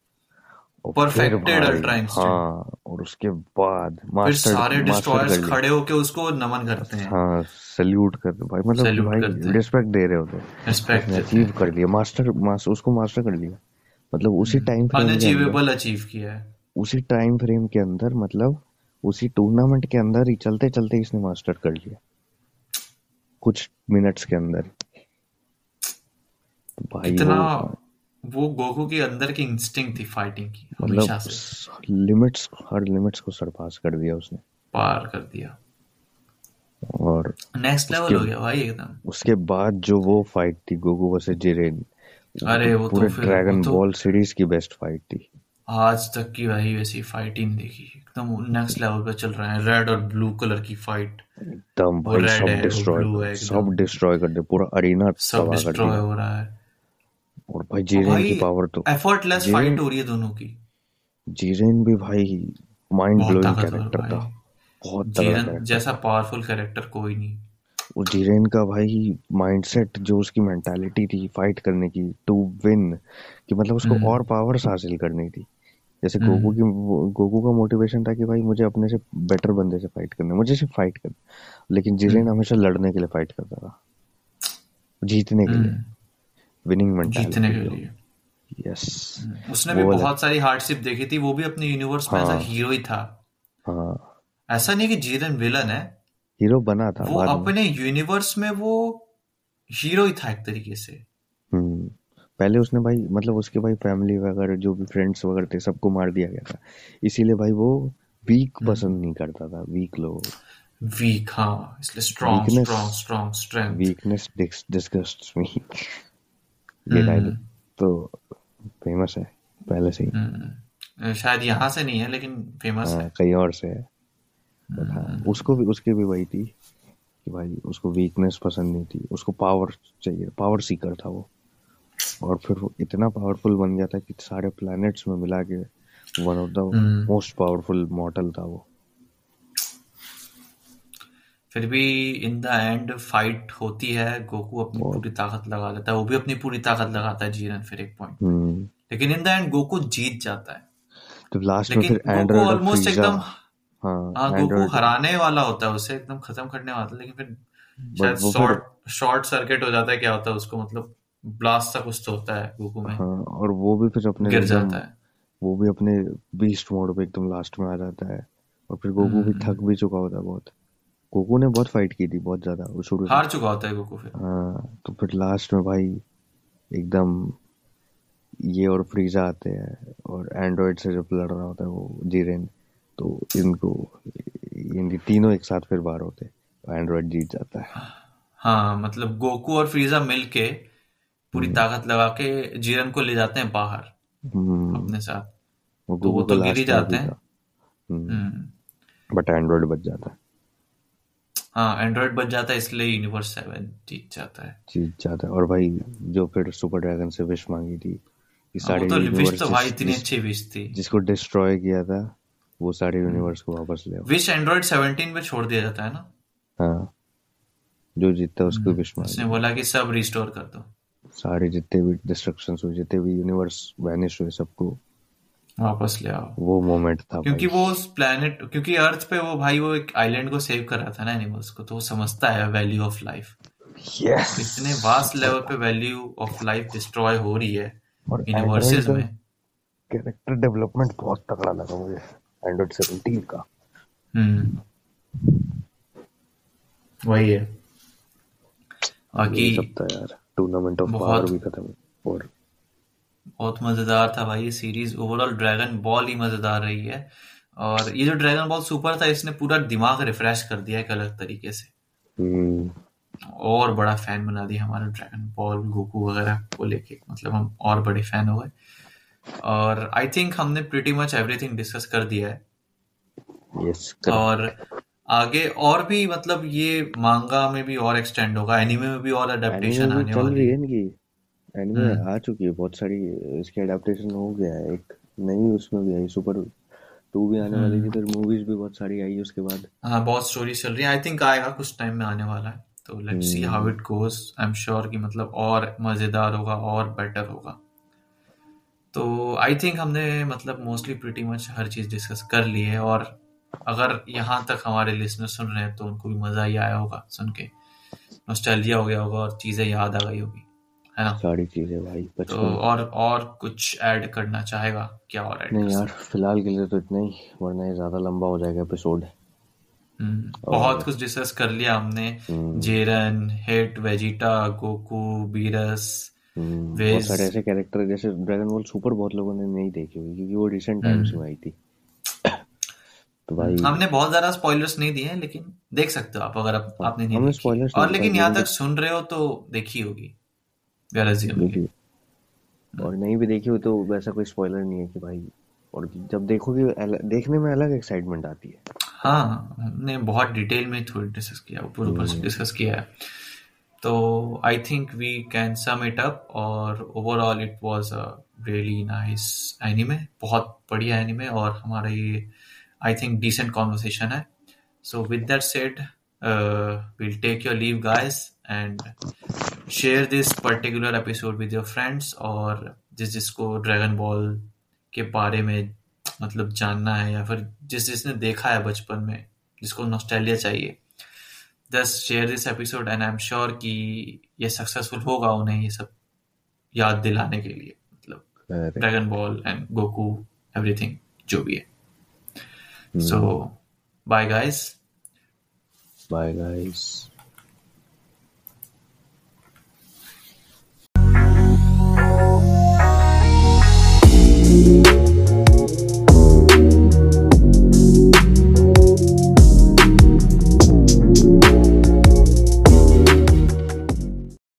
परफेक्टेड अल्ट्रा इंस्टेंट हाँ और उसके बाद फिर मास्टर सारे मास्टर डिस्ट्रॉयर्स कर खड़े होके उसको नमन करते हैं। हाँ सल्यूट करते भाई मतलब सैल्यूट भाई करते हैं। रिस्पेक्ट दे रहे होते रिस्पेक्ट उसने हैं। अचीव कर लिया। मास्टर मास, उसको मास्टर कर लिया। मतलब उसी टाइम फ्रेम अनअचीवेबल अचीव किया है। उसी टाइम फ्रेम के अंदर मतलब उसी टूर्नामेंट के अंदर ही चलते चलते इसने मास्टर कर लिया। कुछ मिनट्स के अंदर। तो भाई इतना वो वो गोकू के अंदर की इंस्टिंक्ट थी फाइटिंग की मतलब हमेशा से। लिमिट्स हर लिमिट्स को सरपास कर दिया उसने। पार कर दिया। और नेक्स्ट उसके लेवल हो गया भाई एकदम। उसके बाद जो वो फाइट थी गोगो वर्सेस जिरेन अरे तो वो तो पूरे फिर वो ड्रैगन तो बॉल सीरीज़ की बेस्ट फाइट थी। आज तक की भाई वैसी फाइट ही नहीं देखी। एकदम नेक्स्ट लेवल पे चल रहा है। रेड और ब्लू कलर की फाइट एकदम भाई रेड सब है डिस्ट्रॉय ब्लू है सब डिस्ट्रॉय कर दिया पूरा अरीना सब डिस्ट्रॉय हो रहा है। और भाई जीरेन की पावर तो एफर्टलेस फाइट हो रही है दोनों की। जीरेन भी भाई माइंड ब्लोइंग कैरेक्टर था। बहुत जीरन जैसा पावरफुल कैरेक्टर कोई नहीं। वो जीरेन का भाई माइंडसेट जो उसकी मेंटालिटी थी फाइट करने की टू विन कि मतलब उसको हम्म। और पावर्स हासिल करनी थी। जैसे गोकू हम्म की गोकू का मोटिवेशन था कि भाई मुझे अपने से बेटर बंदे से फाइट करना मुझे सिर्फ़ फाइट करना लेकिन जीरेन हम्म हमेशा लड़ने के लिए फाइट करता था। जीतने के लिए। विनिंग जीतने के लिए। यस उसने भी बहुत सारी हार्डशिप देखी थी वो भी अपने यूनिवर्स में एज हाँ। हीरो ही था। हाँ। ऐसा नहीं कि जीरन विलन है हीरो बना था वो अपने यूनिवर्स में वो हीरो ही था एक तरीके से। हम्म पहले उसने भाई मतलब उसके भाई फैमिली वगैरह जो भी फ्रेंड्स वगैरह थे सबको मार दिया गया था। इसीलिए भाई वो वीक हम्म। पसंद नहीं करता था वीक लोगों। वीक हाँ इसलिए strong weakness strong strong strength weakness disgusts me ये डायलॉग हम्म। तो फ़ेमस है पहले से ही। शायद यहाँ से नहीं है लेकिन फ़ेमस हाँ है। कहीं और से है। हाँ उसको भी उसकी भी वही थी कि भाई उसको वीकनेस पसंद नहीं थी। उसको पावर चाहिए पावर सीकर था वो। और फिर वो इतना पावरफुल बन गया था कि सारे प्लैनेट्स में मिला के one of the most powerful model था वो। फिर भी इन द एंड फाइट होती है गोकू अपनी पूरी ताकत लगा देता है वो भी अपनी पूरी ताकत लगाता है जीरन फिर एक पॉइंट हम्म लेकिन इन द एंड गोकू जीत जाता है। तो लास्ट में फिर एंड्रॉइड ऑलमोस्ट एकदम हाँ हाँ गोकू हराने वाला होता है उसे एकदम खत्म करने वाला लेकिन फिर शायद शॉर्ट शॉर्ट सर्किट हो जाता है क्या होता है उसको मतलब ब्लास्ट सा कुछ तो होता है गोकू में। हाँ और वो भी फिर अपने गिर जाता है। वो भी अपने बीस्ट मोड पे एकदम लास्ट में आ जाता है। और फिर गोकू भी थक हम्म भी चुका होता है बहुत। गोकू ने बहुत फाइट की थी बहुत ज़्यादा वो शुरू हार चुका होता है गोकू फिर। हाँ तो फिर लास्ट में भाई एकदम ये और फ्रीजा आते हैं और एंड्रॉइड से जब लड़ रहा होता है वो जीरेन तो इनको इनकी तीनों एक साथ फिर बाहर होते हैं। एंड्रॉइड जीत जाता है। हाँ मतलब गोकू और फ्रीजा मिलके पूरी हम्म। ताकत लगा के जीरन को ले जाते हैं बाहर हम्म, अपने साथ। तो वो तो गिर ही जाते हैं। हम्म, हम्म। बट एंड्रॉइड बच जाता है। हाँ एंड्रॉइड बच जाता है इसलिए यूनिवर्स सेवन जीत जाता है। जीत जाता है। और भाई जो फिर सुपर ड्रैगन से विश मांगी थी कि हाँ, वो सारे तो विश तो भाई इतनी अच्छी विश थी। जिसको डिस्ट्रॉय किया था वो सारे यूनिवर्स को वापस ले आओ। विश एंड्रॉइड 17 पे छोड़ दिया जाता है ना? हाँ। जो जीतता उसको विश उसने बोला कि सब रिस्टोर कर दो। सारे जितने भी डिस्ट्रक्शन हुए जितने भी यूनिवर्स वैनिश हुए सबको वापस ले आओ। वो मोमेंट था क्योंकि वो उस प्लेनेट क्योंकि अर्थ पे वो भाई वो एक आइलैंड को सेव कर रहा था ना एनिमल्स को तो वो समझता है वैल्यू ऑफ़ लाइफ यस इतने वास्ट लेवल पे वैल्यू ऑफ़ लाइफ डिस्ट्रॉय हो रही है यूनिवर्सेस में। कैरेक्टर डेवलपमेंट बहुत तगड़ा लगा मुझे। एंड्रॉइड 17 का। हम्म। वही है। बाकी सब था यार। टूर्नामेंट ऑफ़ पावर भी खत्म और बहुत मज़ेदार था भाई ये सीरीज़ ओवरऑल ड्रैगन बॉल ही मज़ेदार रही है। और ये जो ड्रैगन बॉल सुपर था इसने पूरा दिमाग रिफ्रेश कर दिया एक अलग तरीके से। हम्म, और बड़ा फ़ैन बना दिया हमारा ड्रैगन बॉल गोकू वगैरह को लेके। मतलब हम और बड़े फ़ैन हो गए। और आई थिंक हमने प्रीटी मच एवरीथिंग डिस्कस कर दिया है। यस और आगे और भी मतलब ये मांगा में भी और एक्सटेंड होगा एनीमे में भी और अडेप्टेशन आने चल वाली रही है। इनकी। एनिमे आ चुकी है बहुत सारी इसकी एडेप्टेशन हो गया है। एक नई उसमें भी आई सुपर टू भी आने वाली थी फिर मूवीज़ भी बहुत सारी आई उसके बाद। हाँ बहुत स्टोरी चल रही है। आई थिंक आएगा कुछ टाइम में आने वाला है। तो let's see how it goes I am sure कि मतलब और मज़ेदार होगा और बेटर होगा। तो आई थिंक हमने मतलब मोस्टली प्रीटी मच हर चीज़ डिस्कस कर ली है और अगर यहाँ तक हमारे लिसनर सुन रहे हैं तो उनको भी मज़ा ही आया होगा सुन के। नॉस्टैल्जिया हो गया होगा और चीज़ें याद आ गई होगी है ना? सारी चीज़ें भाई तो और और कुछ ऐड करना चाहेगा? क्या और ऐड नहीं यार फ़िलहाल के लिए तो इतना ही वरना ये ज़्यादा लंबा हो जाएगा एपिसोड हम्म, बहुत कुछ डिस्कस कर लिया हमने। हम्म। Jiren Hit Vegeta Goku Beerus बहुत सारे ऐसे कैरेक्टर जैसे ड्रैगन बॉल सुपर बहुत लोगों ने नहीं देखी हुई क्योंकि वो रिसेंट टाइम्स में आई थी। [coughs] तो भाई हमने बहुत ज़्यादा स्पॉयलर्स नहीं दिए हैं लेकिन देख सकते हो आप अगर आप, आपने नहीं हमने spoilers और लेकिन यहाँ तक सुन रहे हो तो देखी होगी और नहीं भी देखी हो तो वैसा कोई स्पॉइलर नहीं है कि भाई और जब देखोगे देखने में अलग एक्साइटमेंट आती है। हाँ हमने बहुत डिटेल में थोड़ी डिस्कस किया ऊपर ऊपर से डिस्कस किया है। तो I think we can sum it up और overall it was a really nice anime बहुत बढ़िया एनिमे और हमारा ये आई थिंक डिसेंट कॉन्वर्सेशन है। So with that said will take your leave guys and share this particular episode with your friends और जिस जिसको ड्रैगन बॉल के बारे में मतलब जानना है या फिर जिस जिसने देखा है बचपन में, जिसको नॉस्टैल्जिया चाहिए। Just share this episode and I am sure कि ये सक्सेसफुल होगा उन्हें ये सब याद दिलाने के लिए। मतलब dragon ball and Goku everything जो भी है। So bye guys bye guys